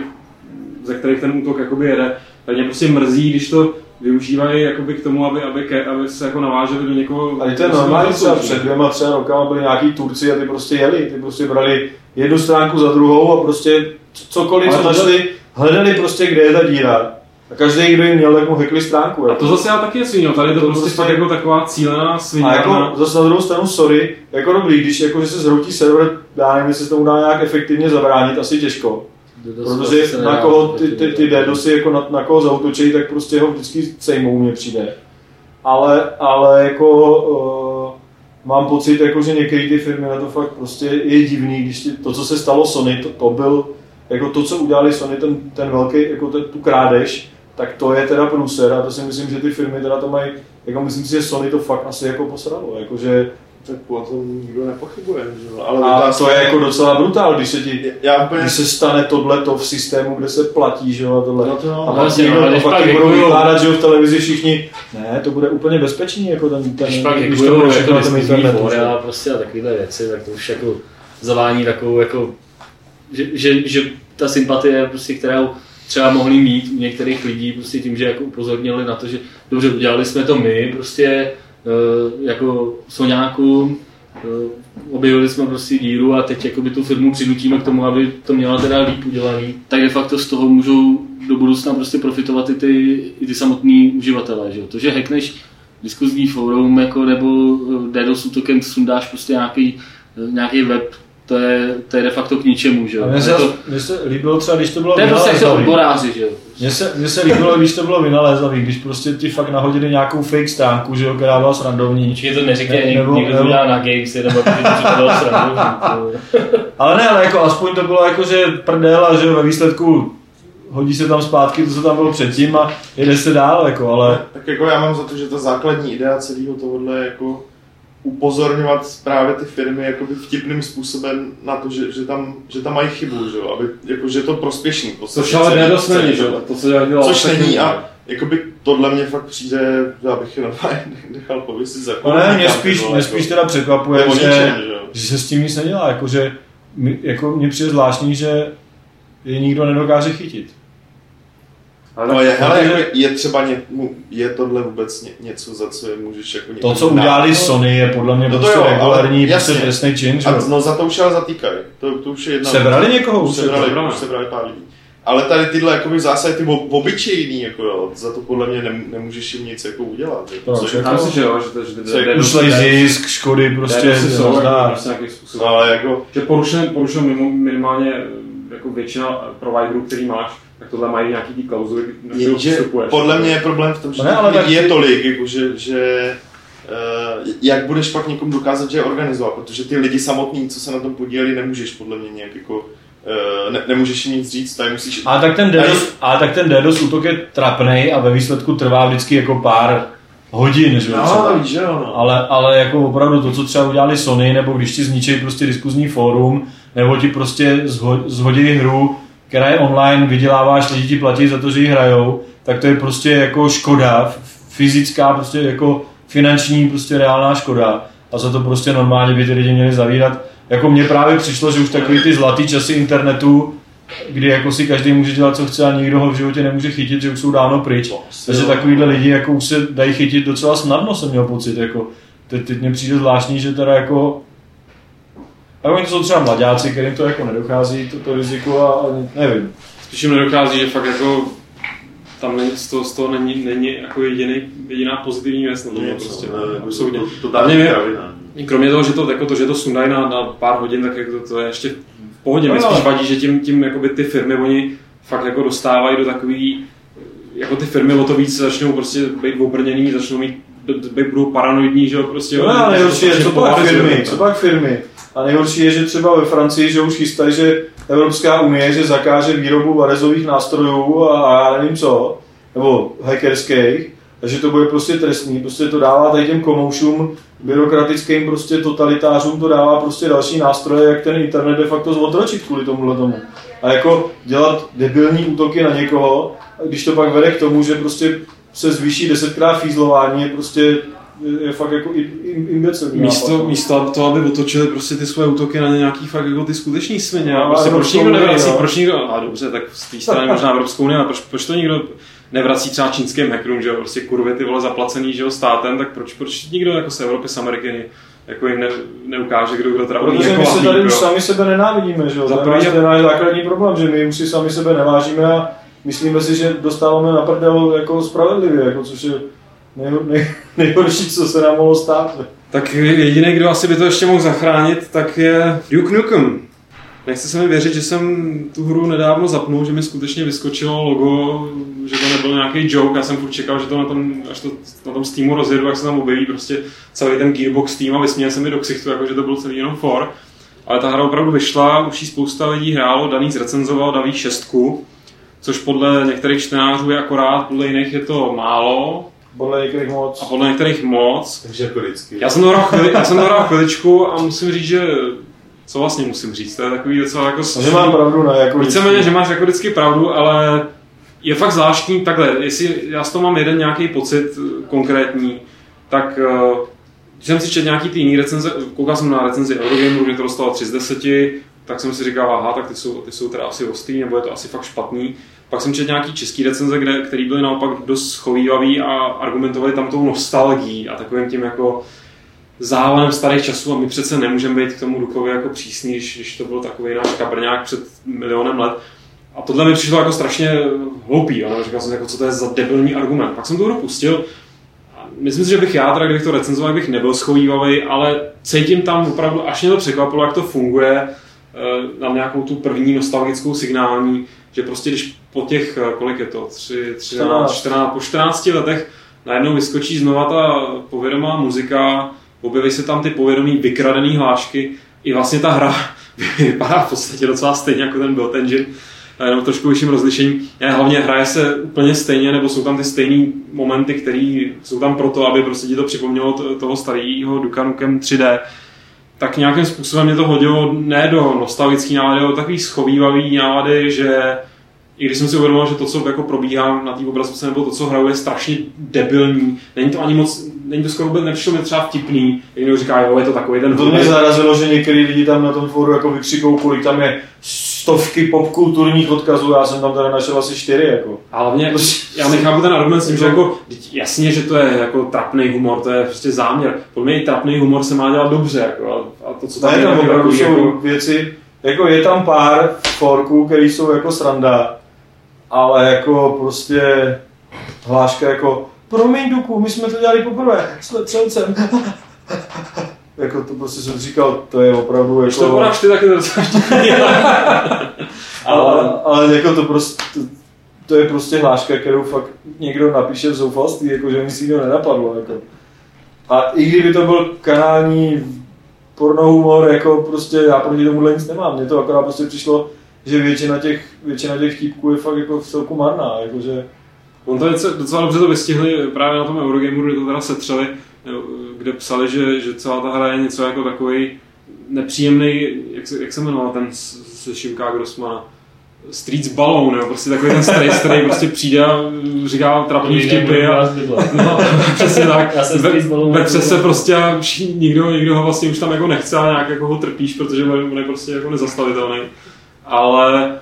ze kterých ten útok jakoby jede, tak mě prostě mrzí, když to využívají jakoby k tomu, aby, aby, aby se jako naváželi do někoho. Ale to je normální, třeba před dvěma, třeba rokama byli nějaký Turci a ty prostě jeli, ty prostě brali jednu stránku za druhou a prostě cokoliv, co našli, hledali prostě, kde je ta díra. A každý, kdo jim měl, tak mu hackli stránku. Jako. A to zase já taky je svině, tady to, to prostě, prostě fakt jako taková cílená svině. A jako zase na druhou stranu, sorry, jako dobrý, když jako, že se zhroutí server, já nevím, jestli se tomu dá nějak efektivně zabránit, asi těžko. Protože na koho ty, ty, ty DDoSy jako na, na koho zautočí, tak prostě ho vždycky sejmou, mně přijde. Ale, ale jako uh, mám pocit, jako, že některé ty firmy na to fakt prostě je divný, když ty, to, co se stalo Sony, to, to byl, jako to, co udělali Sony, ten, ten velký, jako ten, tu krádež, tak to je teda průser a to si myslím, že ty firmy teda to mají, jako myslím si, že Sony to fakt asi jako posralo, jako že tak o tom nikdo nepochybuje. Že? Ale a to je jako docela brutál, když se ti, já úplně... když se stane tohle to v systému, kde se platí, že jo, a tohle. No to, a vlastně no, někdo, pak budou vykládat, že jo, v televizi všichni, ne, to bude úplně bezpečný, jako ten, ten když pak když to bude všechno na tom internetu. a prostě a takovéhle věci, tak to už jako zavání takovou, jako, že, že, že ta sympatie, prostě, kterou třeba mohli mít u některých lidí, prostě tím, že jako upozornili na to, že dobře, udělali jsme to my, prostě jako Soňáku, eh, objevili jsme prostě díru a teď jakoby tu firmu přinutíme k tomu, aby to měla teda líp udělaný, tak de facto z toho můžou do budoucna prostě profitovat i ty, i ty samotní uživatelé. Že? To, že hackneš diskuzní fórum jako, nebo eh, DDoS útokem sundáš prostě nějaký, nějaký web, to je, to je de facto k ničemu, že jo. Mně se, to, mně se líbilo třeba, když to bylo To je prostě jako odboráři, že jo. Mně se, mně se líbilo, když to bylo vynalézavý, když prostě ti fakt nahodili nějakou fake stránku, že jo, která byla srandovní. Určitě to neříkej, ne, nebo, někdo to udělá na games, nebo to bylo srandovní. ale ne, ale jako aspoň to bylo jako, že prdel a že ve výsledku hodí se tam zpátky to, co tam bylo předtím a jede se dál, jako, ale... Tak jako já mám za to, že ta základní idea celého tohohle je jako upozorňovat právě ty firmy jakoby vtipným způsobem na to, že, že, tam, že tam mají chybu, že, aby, jako, že je to prospěšný. Což ale nedost není, že? To, já dělal, Což není a jakoby tohle mě fakt přijde, já bych je nechal pověsit za no ne, mě spíš, mě jako, spíš teda překvapuje, že, že, že, se s tím nic nedělá, jako, že jako mě přijde zvláštní, že je nikdo nedokáže chytit. Ale no je, hele, je, je třeba ně, je tohle vůbec ně, něco, za co je můžeš jako To, co udělali dát, Sony, je podle mě no prostě jo, regulární prostě trestný čin. A, no za to už ale zatýkají. To, to už je jedna Sebrali někoho? Už sebrali, sebrali, už sebrali pár lidí. Ale tady tyhle jakoby zásady, ty obyčejný, jako jo, za to podle mě ne, nemůžeš jim nic jako udělat. Jako? Jako, myslím, že jo, že to, že to, že zisk, škody, prostě, jsou, prostě nějaký způsob. Ale jako... Že porušen, porušen minimálně jako většina providerů, který máš, tak tohle mají nějaký ty klauzuly, Jenže podle mě je problém v tom, že ne, ale lidí je tolik, jako že, že uh, jak budeš pak někomu dokázat, že je organizovat, protože ty lidi samotní, co se na tom podíleli, nemůžeš podle mě nějak jako uh, ne, nemůžeš nic říct, tady musíš... A tak ten DDoS, a tak ten DDoS útok je trapnej a ve výsledku trvá vždycky jako pár hodin, že no, víš, jo, no. Ale, ale jako opravdu to, co třeba udělali Sony, nebo když ti zničí prostě diskuzní fórum, nebo ti prostě zhodí hru, která je online, vyděláváš, lidi ti platí za to, že ji hrajou, tak to je prostě jako škoda, fyzická, prostě jako finanční, prostě reálná škoda. A za to prostě normálně by ty lidi měli zavírat. Jako mně právě přišlo, že už takový ty zlatý časy internetu, kdy jako si každý může dělat, co chce a nikdo ho v životě nemůže chytit, že už jsou dávno pryč. Takže takovýhle lidi jako už se dají chytit docela snadno, jsem měl pocit. Jako. Teď, teď mě přijde zvláštní, že teda jako a oni jsou třeba mladáci, kterým to jako nedochází, to, to riziko a nevím. Spíš jim nedochází, že fakt jako tam není, z, toho, z toho není, není jako jediný, jediná pozitivní věc na tom, prostě, ne, absolutně. To, to, to mě, kromě toho, že to, jako to, že to sundají na, na pár hodin, tak jako to, to je ještě v pohodě. Mě no, spíš vadí, že tím, tím jakoby ty firmy, oni fakt jako dostávají do takový, jako ty firmy o to víc začnou prostě být obrněný, začnou mít budou paranoidní, že jo, prostě. No, ale nejhorší je, co pak firmy, co pak firmy. A nejhorší je, že třeba ve Francii, že už chystají, že Evropská unie, že zakáže výrobu varezových nástrojů a, a já nevím co, nebo hackerských, takže to bude prostě trestný, prostě to dává tady těm komoušům, byrokratickým prostě totalitářům, to dává prostě další nástroje, jak ten internet de facto zotročit kvůli tomuhle tomu. A jako dělat debilní útoky na někoho, když to pak vede k tomu, že prostě se zvýší desetkrát fízlování, je prostě je fakt jako imbecilní. Místo, nápad, místo toho, aby otočili prostě ty své útoky na nějaký fakt jako ty skuteční svině. No, prostě proč nikdo nevrací, no. proč nikdo, a dobře, tak z té strany možná Evropskou unii, ale proč, proč to nikdo nevrací třeba čínským hackerům, že jo, prostě kurvy ty vole zaplacený, že jo, státem, tak proč, proč nikdo jako z Evropy, z Ameriky jako jim ne, neukáže, kdo kdo teda Protože my se tady už sami sebe nenávidíme, že jo, to je náš základní problém, že my už si sami sebe nevážíme a myslíme si, že dostáváme na prdel jako spravedlivě, jako což je nej, nej, nejhorší, co se nám mohlo stát. Tak jediný, kdo asi by to ještě mohl zachránit, tak je Duke Nukem. Nechce se mi věřit, že jsem tu hru nedávno zapnul, že mi skutečně vyskočilo logo, že to nebyl nějaký joke. Já jsem furt čekal, že to na tom, až to na tom Steamu rozjedu, jak se tam objeví prostě celý ten Gearbox Steam a vysměl se mi do ksichtu, jako že to byl celý jenom for. Ale ta hra opravdu vyšla, už ji spousta lidí hrálo, Daný zrecenzoval, Daví šestku, což podle některých čtenářů je akorát, podle jiných je to málo. Podle některých moc. A podle některých moc. Takže jako vždycky. Já jsem to hrál, chvili, já jsem to hrál chviličku a musím říct, že co vlastně musím říct, to je takový docela jako... Že mám pravdu, ne? Jako Víceméně, že máš jako vždycky pravdu, ale je fakt zvláštní takhle, jestli já z toho mám jeden nějaký pocit konkrétní, tak když jsem si četl nějaký ty jiný recenze, koukal jsem na recenzi Eurogameru, kde to dostalo 3 z 10, tak jsem si říkal, aha, tak ty jsou, ty jsou teda asi ostrý, nebo je to asi fakt špatný. Pak jsem četl nějaký český recenze, kde, který byly naopak dost schovývavý a argumentovali tam tou nostalgií a takovým tím jako závalem starých časů a my přece nemůžeme být k tomu Dukovi jako přísný, když, když to byl takový náš kabrňák před milionem let. A tohle mi přišlo jako strašně hloupý, ale říkal jsem, jako, co to je za debilní argument. Pak jsem to hru pustil myslím si, že bych já, teda, kdybych to recenzoval, bych nebyl schovývavý, ale cítím tam opravdu, až mě to překvapilo, jak to funguje, eh, na nějakou tu první nostalgickou signální, že prostě když po těch, eh, kolik je to, 3, 13, 14, po 14 letech najednou vyskočí znova ta povědomá muzika, objeví se tam ty povědomí vykradený hlášky, i vlastně ta hra vypadá v podstatě docela stejně jako ten Built Engine, jenom trošku vyšším rozlišením. Hlavně hraje se úplně stejně, nebo jsou tam ty stejné momenty, které jsou tam proto, aby prostě ti to připomnělo toho starého Duke Nukem 3D. Tak nějakým způsobem mě to hodilo ne do nostalgický nálady, ale takový schovývavý nálady, že i když jsem si uvědomil, že to, co jako probíhá na té obrazovce, nebo to, co hraju, je strašně debilní. Není to ani moc, není to skoro vůbec nepřišlo mi třeba vtipný. Někdo říká, jo, je to takový ten... To mě zarazilo, že některý lidi tam na tom fóru jako vykřikou, kolik tam je stovky popkulturních odkazů, já jsem tam teda našel asi čtyři. Jako. A hlavně, já nechápu ten argument s tím, že jako, jasně, že to je jako trapný humor, to je prostě záměr. Podle mě i trapný humor se má dělat dobře. Jako, a to, co tam ne, je, tam opravdu jako, jsou jako... věci, jako je tam pár forků, které jsou jako sranda, ale jako prostě hláška jako promiň Duku, my jsme to dělali poprvé s letřelcem. jako to prostě jsem říkal, to je opravdu jako... Když to podáš ty, tak je to docela ale, ale jako to prostě, to, to, je prostě hláška, kterou fakt někdo napíše v zoufalství, jako že mi si to nenapadlo. Jako. A i kdyby to byl kanální pornohumor, jako prostě já proti tomuhle nic nemám. Mně to akorát prostě přišlo, že většina těch, většina těch típků je fakt jako v celku marná, jakože... On to je docela dobře to vystihli právě na tom Eurogameru, kde to teda setřeli, kde psali, že, že celá ta hra je něco jako takový nepříjemný, jak se, jak se jmenoval ten se Šimka Grossmana, Streets Balloon, jo, prostě takový ten stres, který prostě přijde a říká trapný vtipy a no, přesně tak. Balloon. se prostě a nikdo, nikdo ho vlastně už tam jako nechce a nějak jako ho trpíš, protože on je prostě jako nezastavitelný. Ale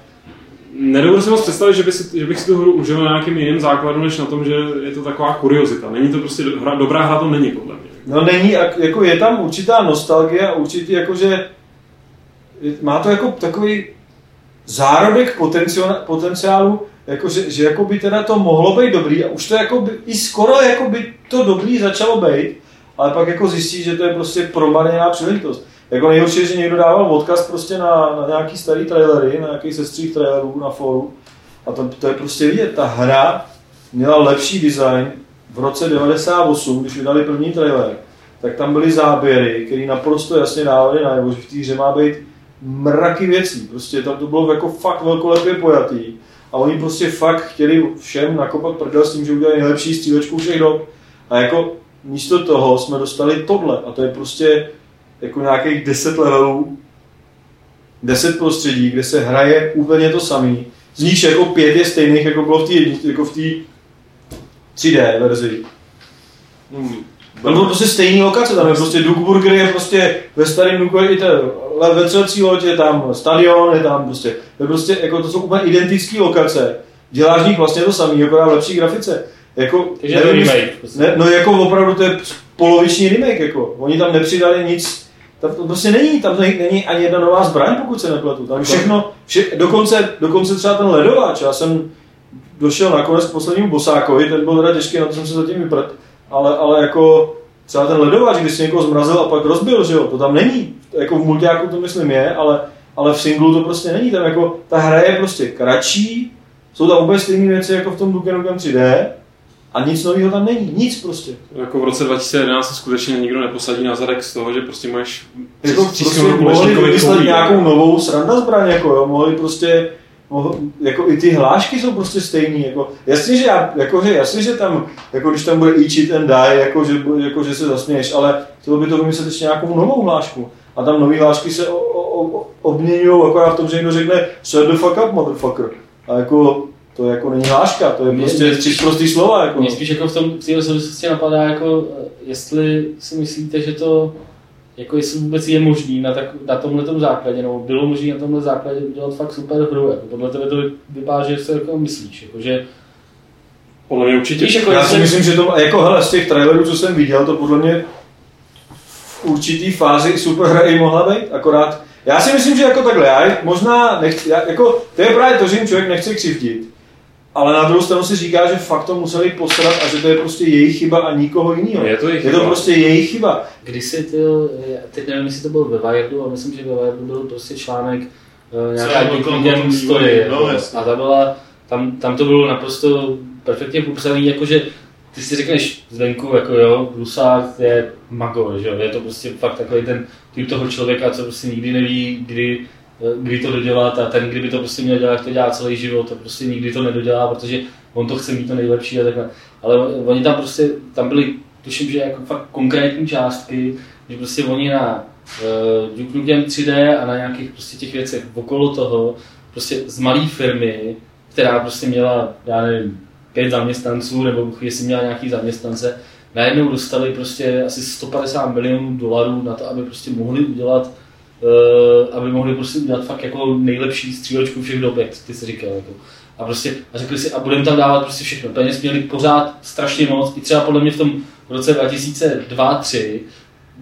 nedovedu si moc představit, že, by si, že bych si tu hru užil na nějakým jiným základu, než na tom, že je to taková kuriozita. Není to prostě hra, dobrá hra, to není podle mě. No není, jako je tam určitá nostalgie a určitý jakože má to jako takový zárodek potenciálu, jako že, že jako by teda to mohlo být dobrý a už to jako by, i skoro jako by to dobrý začalo být, ale pak jako zjistí, že to je prostě promarněná příležitost. Jako nejhorší je, že někdo dával odkaz prostě na, na nějaký starý trailery, na nějaký sestřích trailerů na foru a to, to je prostě vidět, ta hra měla lepší design v roce 98, když vydali první trailer, tak tam byly záběry, které naprosto jasně dávaly najevo, že v té hře má být mraky věcí. Prostě tam to bylo jako fakt velkolepě pojatý. A oni prostě fakt chtěli všem nakopat prdel s tím, že udělali nejlepší střílečku všech dob. A jako místo toho jsme dostali tohle. A to je prostě jako nějakých 10 levelů, 10 prostředí, kde se hraje úplně to samý. Z níž jako pět je stejných, jako bylo v té jako v 3D verzi. Hmm. Tam bylo prostě stejný lokace, tam je prostě Dukeburger je prostě ve starém Duku i to ve třelcí loď je tam stadion, je tam prostě, to, je prostě jako to jsou úplně identické lokace. Děláš nich vlastně to samý, jako v lepší grafice. Jako, Takže nevím, remake. Prostě. Ne, no jako opravdu to je poloviční remake, jako. Oni tam nepřidali nic, tam to prostě není, tam není ani jedna nová zbraň, pokud se nepletu. Tam všechno, vše, dokonce, dokonce třeba ten ledováč, já jsem došel nakonec k poslednímu bosákovi, ten byl teda těžký, na to jsem se zatím vyprat, ale, ale jako třeba ten ledováč, když si někoho zmrazil a pak rozbil, že jo, to tam není. Jako v multiáku to myslím je, ale ale v singlu to prostě není. Tam jako, ta hra je prostě kratší, jsou tam úplně stejné věci jako v tom Duke Nukem 3D, a nic nového tam není, nic prostě. Jako v roce 2011 se skutečně nikdo neposadí na zadek z toho, že prostě máš jako prostě mohli vymyslet nějakou novou sranda zbraň, jako jo, mohli prostě jako i ty hlášky jsou prostě stejný, jako, jasně, že já, jako, že, jasně, že tam, jako když tam bude eat, cheat and die, jako, že, jako, že se zasměješ, ale chtělo by to vymyslet ještě nějakou novou hlášku. A tam nové hlášky se obměňují akorát v tom, že někdo řekne shut the fuck up, motherfucker. A jako, to jako není hláška, to je prostě mě, tři prostý slova. Jako. Mě spíš jako v tom v té souvislosti napadá, jako, jestli si myslíte, že to jako jestli vůbec je možný na, tak, na tomhle základě, nebo bylo možné na tomhle základě udělat fakt super hru. Jako podle tebe to vypadá, že se jako myslíš, jako, že podle mě určitě. Víš, jako Já si myslím, že to, jako hele, z těch trailerů, co jsem viděl, to podle mě v určitý fázi super hra i mohla být, akorát já si myslím, že jako takhle, já možná nechci, já, jako, to je právě to, že jim člověk nechce křivdit, ale na druhou stranu si říká, že fakt to museli posrat a že to je prostě jejich chyba a nikoho jiného. Je to, je to prostě jejich chyba. Když si ty, teď nevím, jestli to byl ve Wiredu, ale myslím, že ve Wiredu byl prostě článek uh, nějaká Duke story. Jako, no, a ta byla, tam, tam to bylo naprosto perfektně popsané, jakože ty si řekneš zvenku, jako jo, Blusák je mago, že jo, je to prostě fakt takový ten typ toho člověka, co prostě nikdy neví, kdy kdy to dodělat a ten, kdyby to prostě měl dělat, to dělá celý život, to prostě nikdy to nedodělá, protože on to chce mít to nejlepší a takhle. Ale oni tam prostě, tam byli, tuším, že jako fakt konkrétní částky, že prostě oni na uh, Duke Nukem 3D a na nějakých prostě těch věcech okolo toho, prostě z malé firmy, která prostě měla, já nevím, pět zaměstnanců, nebo jestli měla nějaký zaměstnance, najednou dostali prostě asi 150 milionů dolarů na to, aby prostě mohli udělat uh, aby mohli prostě udělat fakt jako nejlepší střílečku všech dob, jak ty si říkal. Jako. A prostě a řekli si, a budeme tam dávat prostě všechno. Peněz měli pořád strašně moc, i třeba podle mě v tom roce 2002-2003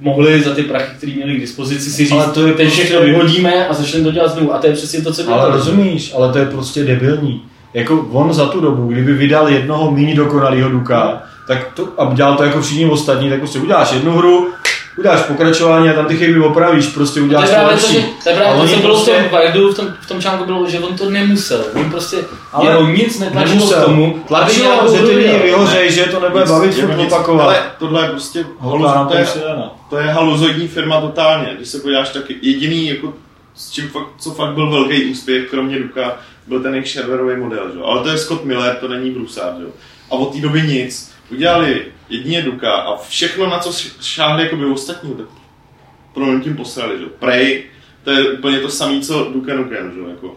mohli za ty prachy, které měli k dispozici, si říct, ale to je teď prostě... všechno vyhodíme a začneme to dělat znovu. A to je přesně to, co dělá. Ale rozumíš, ale to je prostě debilní. Jako on za tu dobu, kdyby vydal jednoho méně dokonalého Duka, tak to, a dělal to jako všichni ostatní, tak prostě uděláš jednu hru, uděláš pokračování a tam ty chyby opravíš, prostě uděláš to lepší. To je právě to, co bylo prostě... v tom v tom, v tom článku bylo, že on to nemusel. On prostě ale jeho nic netlačilo k tomu, tlačilo, že ty lidi vyhořej, že to nebude bavit furt opakovat. Ale tohle je prostě to, je, to je haluzoidní firma totálně. Když se podíváš, tak jediný, jako, s čím fakt, co fakt byl velký úspěch, kromě Duka, byl ten jejich serverový model. Že? Ale to je Scott Miller, to není Brusard. A od té doby nic. Udělali jedině Duka a všechno, na co šáhli jako by ostatní, tak pro tím posrali, že? Prey, to je úplně to samé, co Duke Nukem, že? Jako,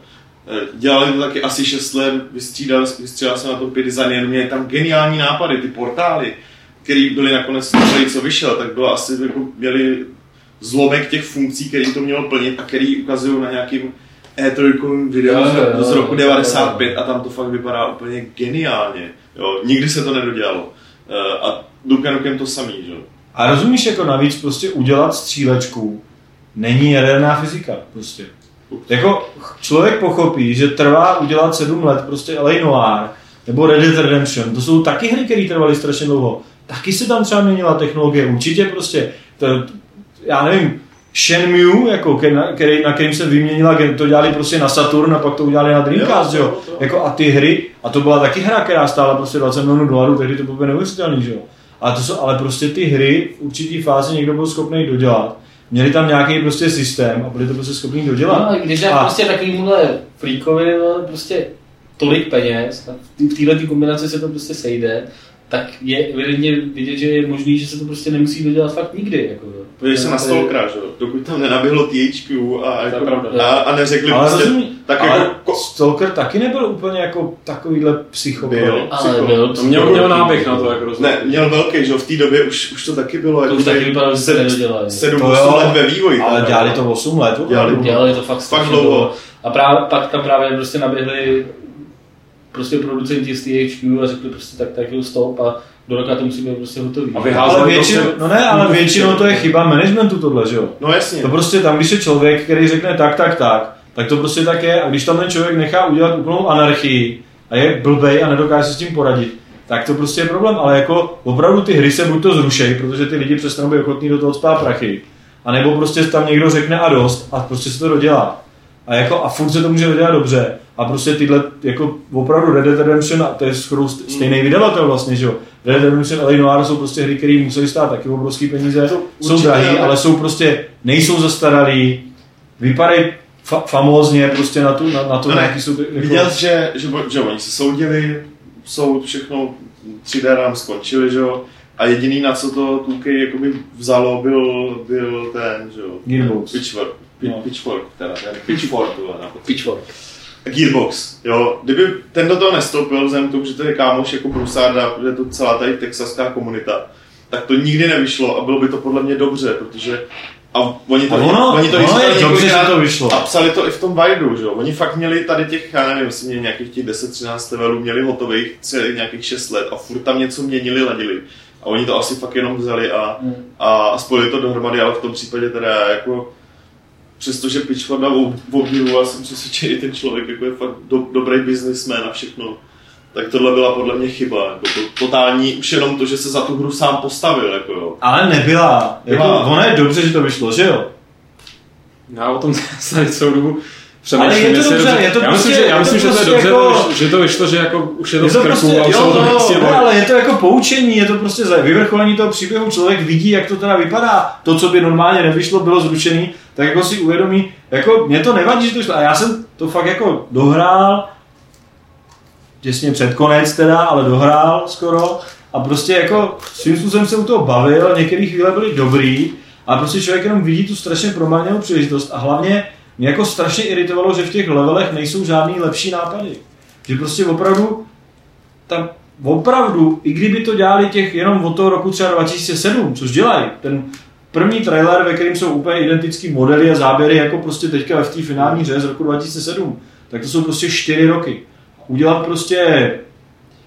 eh, dělali to taky asi 6 let, vystřídal, vystřídal jsem na to pět design, měli tam geniální nápady, ty portály, které byly nakonec celý, co vyšel, tak bylo asi, jako měli zlomek těch funkcí, který to mělo plnit a který ukazují na nějakým E3 videu jo, z, z roku 95 a tam to fakt vypadá úplně geniálně. Jo, nikdy se to nedodělalo. Eh, a Duke Nukem to samý, že? A rozumíš, jako navíc prostě udělat střílečku není jaderná fyzika, prostě. Jako člověk pochopí, že trvá udělat sedm let prostě LA Noir, nebo Red Dead Redemption, to jsou taky hry, které trvaly strašně dlouho. Taky se tam třeba měnila technologie, určitě prostě, to, já nevím, Shenmue, jako, který, na kterým se vyměnila, to dělali prostě na Saturn a pak to udělali na Dreamcast, jo, jo. Jako, a ty hry, a to byla taky hra, která stála prostě 20 milionů dolarů, tehdy to bylo neuvěřitelný, že jo. Ale, to jsou, ale prostě ty hry v určitý fázi někdo byl schopný dodělat. Měli tam nějaký prostě systém a byli to prostě schopni dodělat. No, když je a... prostě takovýmhle freakovi prostě tolik peněz, v této kombinaci se to prostě sejde, tak je evidentně vidět, že je možný, že se to prostě nemusí dodělat fakt nikdy. Jako, Podívej se na Stalkera, že dokud tam nenaběhlo THQ a, jako, a, a neřekli ale prostě, rozumí, tak ale jako... Stalker taky nebyl úplně jako takovýhle psychopat. Byl, ale byl. To měl, měl náběh na to, jako rozumím. Ne, měl velký, že v té době už, už to taky bylo. To jako už taky vypadalo, že se nedodělali. 7-8 let ve vývoji. Ale dělali to 8 let. Dělali, dělali to fakt, fakt dlouho. A právě, pak tam právě prostě naběhli prostě producenti z THQ a řekli prostě tak, tak stop a do roka to musí být prostě hotový. A ale většinou, no ne, ale většinou to je chyba managementu tohle, že jo? No jasně. To prostě tam, když je člověk, který řekne tak, tak, tak, tak to prostě tak je. A když tam ten člověk nechá udělat úplnou anarchii a je blbej a nedokáže se s tím poradit, tak to prostě je problém. Ale jako opravdu ty hry se buď to zrušejí, protože ty lidi přestanou být ochotní do toho spát prachy, a nebo prostě tam někdo řekne a dost a prostě se to dodělá. A, jako, a furt se to může vydělat dobře. A prostě tyhle, jako opravdu Red Dead Redemption, a to je skoro stejný vydavatel vlastně, že jo. Red Dead Redemption a Noir jsou prostě hry, které musí stát taky obrovské peníze, to jsou drahé, ale jsou prostě, nejsou zastaralý, vypadají fa- famózně prostě na, tu, na, na to, No ne, jaký jsou ty, jako, Viděl jsi, že, že, že oni se soudili, soud, všechno 3D nám skončili, že jo? A jediný, na co to Tukej jakoby vzalo, byl, byl ten, že jo? Gearbox. Pitchfork. No. Pitchfork, teda, ten Pitchfork, tohle, na Pitchfork. Gearbox, jo. Kdyby ten do toho nestoupil, vzhledem k tomu, že to je kámoš jako Brusarda, že je to celá tady texaská komunita, tak to nikdy nevyšlo a bylo by to podle mě dobře, protože a oni to, A ono, oni to ono je dobře, že to vyšlo. A psali to i v tom Widu, že jo. Oni fakt měli tady těch, já nevím, jestli měli nějakých těch 10-13 levelů, měli hotových celých nějakých 6 let a furt tam něco měnili, ladili. A oni to asi fakt jenom vzali a, a, a spojili to dohromady, ale v tom případě teda jako přestože Pitchforda obdivoval, jsem přesvědčený, ten člověk jako je fakt do, dobrý businessman a všechno. Tak tohle byla podle mě chyba, jako to, totální, už jenom to, že se za tu hru sám postavil, jako jo. Ale nebyla. Jako, ono je dobře, že to vyšlo, že jo? Já o tom tady celou dobu Ale je to dobře, je to já myslím, prostě- že, já je myslím, to že to je prostě dobře, jako- to, že to vyšlo, že jako už je to Je to krku prostě, a už jo, o tom no, nechci no, ale je to jako poučení, je to prostě za vyvrcholení toho příběhu, člověk vidí, jak to teda vypadá, to, co by normálně nevyšlo, bylo zrušený, tak jako si uvědomí, jako mě to nevadí, že to šlo, a já jsem to fakt jako dohrál, těsně před konec teda, ale dohrál skoro, a prostě jako svým způsobem se u toho bavil, některé chvíle byly dobrý, a prostě člověk jenom vidí tu strašně promarněnou příležitost a hlavně mě jako strašně iritovalo, že v těch levelech nejsou žádný lepší nápady. Že prostě opravdu tam opravdu, i kdyby to dělali těch jenom od toho roku třeba 2007, což dělají, ten první trailer, ve kterém jsou úplně identický modely a záběry, jako prostě teďka v té finální hře z roku 2007, tak to jsou prostě čtyři roky. Udělat prostě,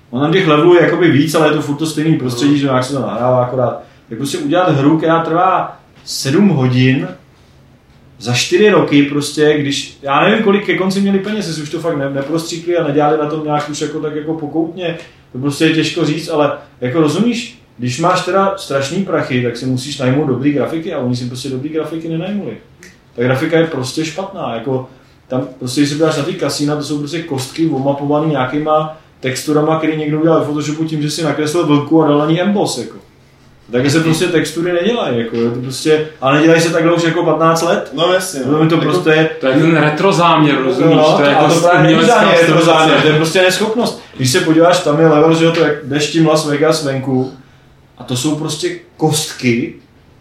on tam těch levelů je jakoby víc, ale je to furt to stejný prostředí, že jak se to nahrává akorát, tak prostě udělat hru, která trvá 7 hodin, za čtyři roky prostě, když, já nevím, kolik ke konci měli peněz, jestli už to fakt ne, neprostříkli a nedělali na tom nějak už jako tak jako pokoutně, to prostě je těžko říct, ale jako rozumíš, když máš teda strašný prachy, tak si musíš najmout dobrý grafiky a oni si prostě dobrý grafiky nenajmuli. Ta grafika je prostě špatná, jako tam prostě, když se podíváš na ty kasína, to jsou prostě kostky omapované nějakýma texturama, který někdo udělal ve Photoshopu tím, že si nakreslil vlku a dal na ní emboss, jako. Takže se prostě textury nedělají, jako, je to prostě, ale nedělají se takhle už jako 15 let. No jasně. No, to Jako- prostě, To je ten retro záměr, rozumíš? No, to je jako to právě není záměr, je to stylizace. záměr, to je prostě neschopnost. Když se podíváš, tam je level, že jo, to jak jdeš tím Las Vegas venku a to jsou prostě kostky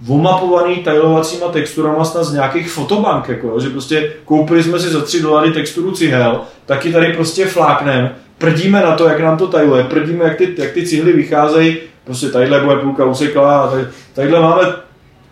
omapovaný tajlovacíma texturama snad z nějakých fotobank, jako, jo, že prostě koupili jsme si za 3 dolary texturu cihel, taky tady prostě fláknem, prdíme na to, jak nám to tajluje, prdíme, jak ty, jak ty cihly vycházejí, prostě tadyhle bude půlka useklá a tady, tadyhle máme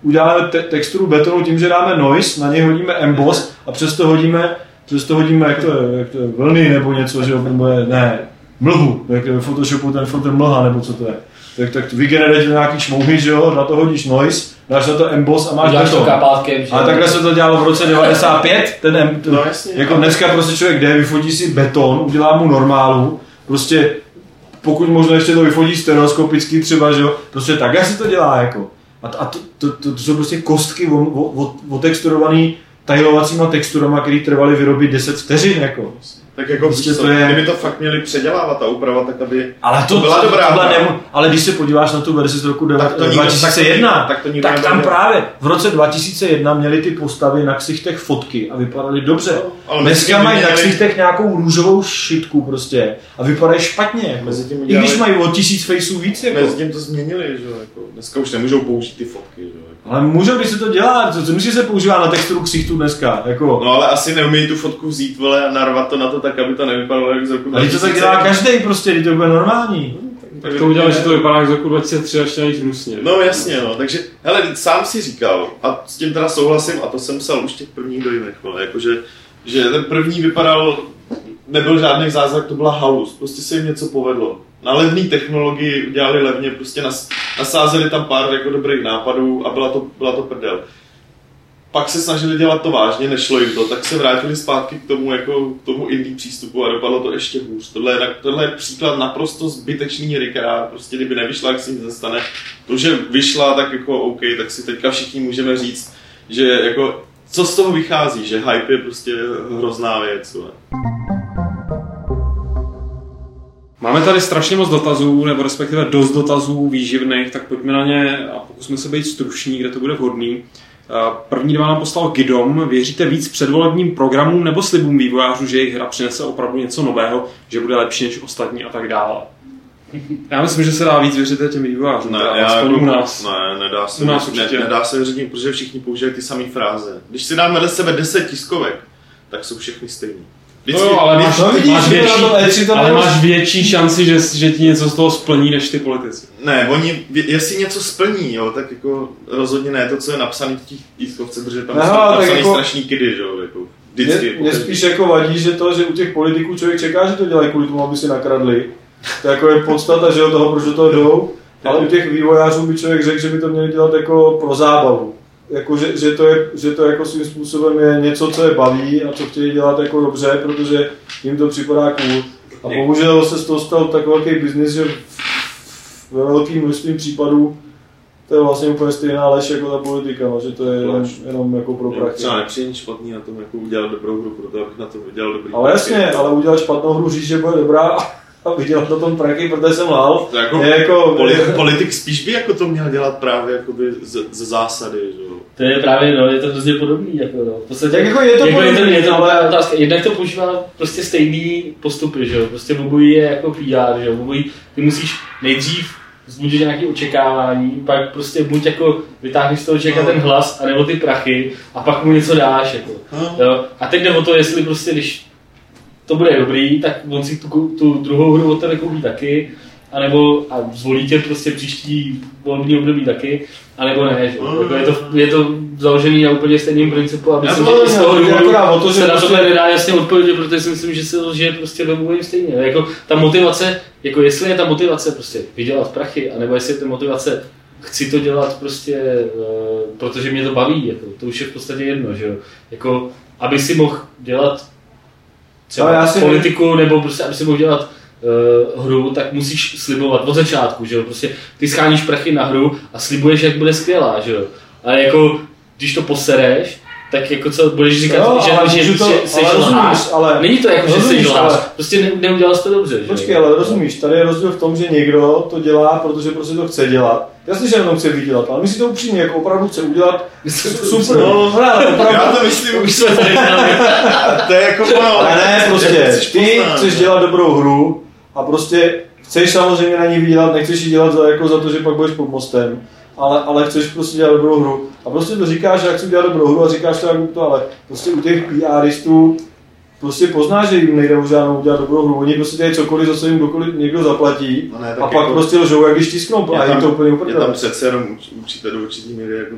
uděláme te- texturu betonu tím, že dáme noise, na něj hodíme emboss a přesto hodíme, přesto hodíme, jak to je, jak to je vlny nebo něco, že jo, nebo je, ne, mlhu, jak je ve Photoshopu ten filtr mlha, nebo co to je. Tak, tak vygeneruješ nějaký šmouhy, že jo, na to hodíš noise, dáš na to emboss a máš Uděláš to beton. kapátkem, že A takhle se to dělalo v roce 95, ten, em, No jasně. jako dneska prostě člověk jde, vyfotí si beton, udělá mu normálu, prostě pokud možno ještě to vyfotí stereoskopicky třeba, že jo, prostě takhle se to dělá jako. A, to, a to, to, to, to, jsou prostě kostky o- o- o- otexturovaný tajlovacíma texturama, které trvaly vyrobit 10 vteřin jako. Tak jako Prostě to to je- kdyby to fakt měli předělávat ta úprava, tak aby Ale to, To byla dobrá tohle nemu, ale když se podíváš na tu verzi z roku Tak to nikdo- 2001, tak to nikdo tak tam nebude. právě v roce 2001 měli ty postavy na ksichtech fotky a vypadaly dobře. No, ale Dneska mají na vyměnili- ksichtech nějakou růžovou šitku prostě a vypadají špatně. Jako. Mezi tím I když mají o tisíc faceů víc. Jako. Mezi tím to změnili, že jo, jako, dneska už nemůžou použít ty fotky, že jo. Ale můžou, když se to dělá, co, co myslíš, že se používá na texturu ksichtů dneska? Jako, No ale asi neumějí tu fotku vzít, vole, a narvat to na to tak, aby to nevypadalo jak z roku ale to tak 2000. dělá každý prostě, když to bude normální. Tak to udělali, že to vypadá jak z roku 2003 až nic hnusně. No jasně, no, takže, hele, sám si říkal, a s tím teda souhlasím, a to jsem psal už těch prvních dojmech, vole, jakože, že ten první vypadal, nebyl žádný zázrak, to byla halus, prostě se jim něco povedlo. Na levné technologii udělali levně, prostě nas, nasázeli tam pár jako dobrých nápadů a byla to, byla to prdel. Pak se snažili dělat to vážně, nešlo jim to, tak se vrátili zpátky k tomu, jako, k tomu indie přístupu a dopadlo to ještě hůř. Tohle je, tohle je příklad naprosto zbytečný která prostě kdyby nevyšla, jak se nic nestane. To, že vyšla, tak jako OK, tak si teďka všichni můžeme říct, že jako co z toho vychází, že hype je prostě hrozná věc. Ne? Máme tady strašně moc dotazů, nebo respektive dost dotazů výživných, tak pojďme na ně a pokusme se být struční, kde to bude vhodný. První dva nám poslal Gidom. Věříte víc předvolebním programům nebo slibům vývojářů, že jejich hra přinese opravdu něco nového, že bude lepší než ostatní a tak dále? Já myslím, že se dá víc věřit těm vývojářům. Ne, teda, já jako, u nás. ne, nedá se, U nás ne, určitě. nedá se věřit, protože všichni používají ty samé fráze. Když si dáme vedle sebe 10 tiskovek, tak jsou všechny stejný. No jo, ale máš, No vidíš, máš větší, na tom E3 to ale máš větší šanci, že, že ti něco z toho splní, než ty politici. Ne, oni, jestli něco splní, jo, tak jako rozhodně ne to, co je napsané v těch tiskovce, protože tam Ne, jsou napsaný jako- strašný kidy, že jo, jako vždycky. Mě, mě spíš jako vadí, že to, že u těch politiků člověk čeká, že to dělají kvůli tomu, aby si nakradli. To jako je podstata, že jo, toho, proč do toho jdou. Ale u těch vývojářů by člověk řekl, že by to měli dělat jako pro zábavu. Jako, že, že, to je, že to jako svým způsobem je něco, co je baví a co chtějí dělat jako dobře, protože jim to připadá cool. A bohužel se z toho stal tak velký biznis, že ve velkým množství případů to je vlastně úplně stejná lež jako ta politika, no, že to je jenom, jenom jako pro prachy. třeba nepřijde nic špatný na tom, jako udělat dobrou hru, proto abych na tom udělal dobrý Ale jasně, ale udělat špatnou hru, říct, že bude dobrá a vydělat na tom prachy, protože jsem lhal, To jako, je jako... Politik, politik spíš by jako to měl dělat právě jakoby ze, ze zásady, že. To je právě, no, je to hrozně podobný, jako no. V podstatě, Tak jako je to je to, podobný, je to ale- ale... otázka. Jednak to používá prostě stejný postupy, že jo. Prostě obojí je jako PR, že jo. Obojí, ty musíš nejdřív vzbudit nějaké očekávání, pak prostě buď jako vytáhneš z toho člověka No. ten hlas, anebo ty prachy a pak mu něco dáš, jako. No. Jo? A teď jde o to, jestli prostě, když to bude dobrý, tak on si tu, tu druhou hru od tebe koupí taky, anebo a zvolí tě prostě příští volební období taky, anebo ne, že? jo. Jako je, to, je to založený na úplně stejným principu a myslím, to že z toho důvodu o to, že se na prostě- tohle nedá jasně odpovědět, protože si myslím, že se to žije prostě ve úplně stejně. Jako ta motivace, jako jestli je ta motivace prostě vydělat prachy, anebo jestli je ta motivace chci to dělat prostě, uh, protože mě to baví, jako, to už je v podstatě jedno, že jo. Jako, aby si mohl dělat třeba Ale já si politiku, nebo prostě, aby si mohl dělat uh, hru, tak musíš slibovat od začátku, že jo. Prostě ty scháníš prachy na hru a slibuješ, jak bude skvělá, že jo. A jako, když to posereš, tak jako co budeš říkat, Jo, že, ale že, to- že ale jsi rozumíš, ale- Není to jako, že jsi rozumíš, ale- prostě ne, neudělal jsi to dobře. že. Počkej, ale rozumíš, tady je rozdíl v tom, že někdo to dělá, protože prostě to chce dělat. Jasně, že jenom chce vydělat, ale myslí to upřímně, jako opravdu chce udělat super. No, ale opravdu. Já to myslím, Už jsme tady to je jako ono. Ne, prostě, ty chceš dělat dobrou hru a prostě chceš samozřejmě na ní vydělat, nechceš ji dělat za, jako za to, že pak budeš pod mostem, ale, ale chceš prostě dělat dobrou hru. A prostě to říkáš, že já chci dělat dobrou hru a říkáš to jak to, ale prostě u těch PRistů prostě poznáš, že jim nejde už žádnou udělat dobrou hru. Oni prostě dělají cokoliv, za co jim kdokoliv někdo zaplatí No ne, a pak jako- prostě lžou, jak když tisknou Je a jim to úplně je tam přece jenom určitě do určitý míry jako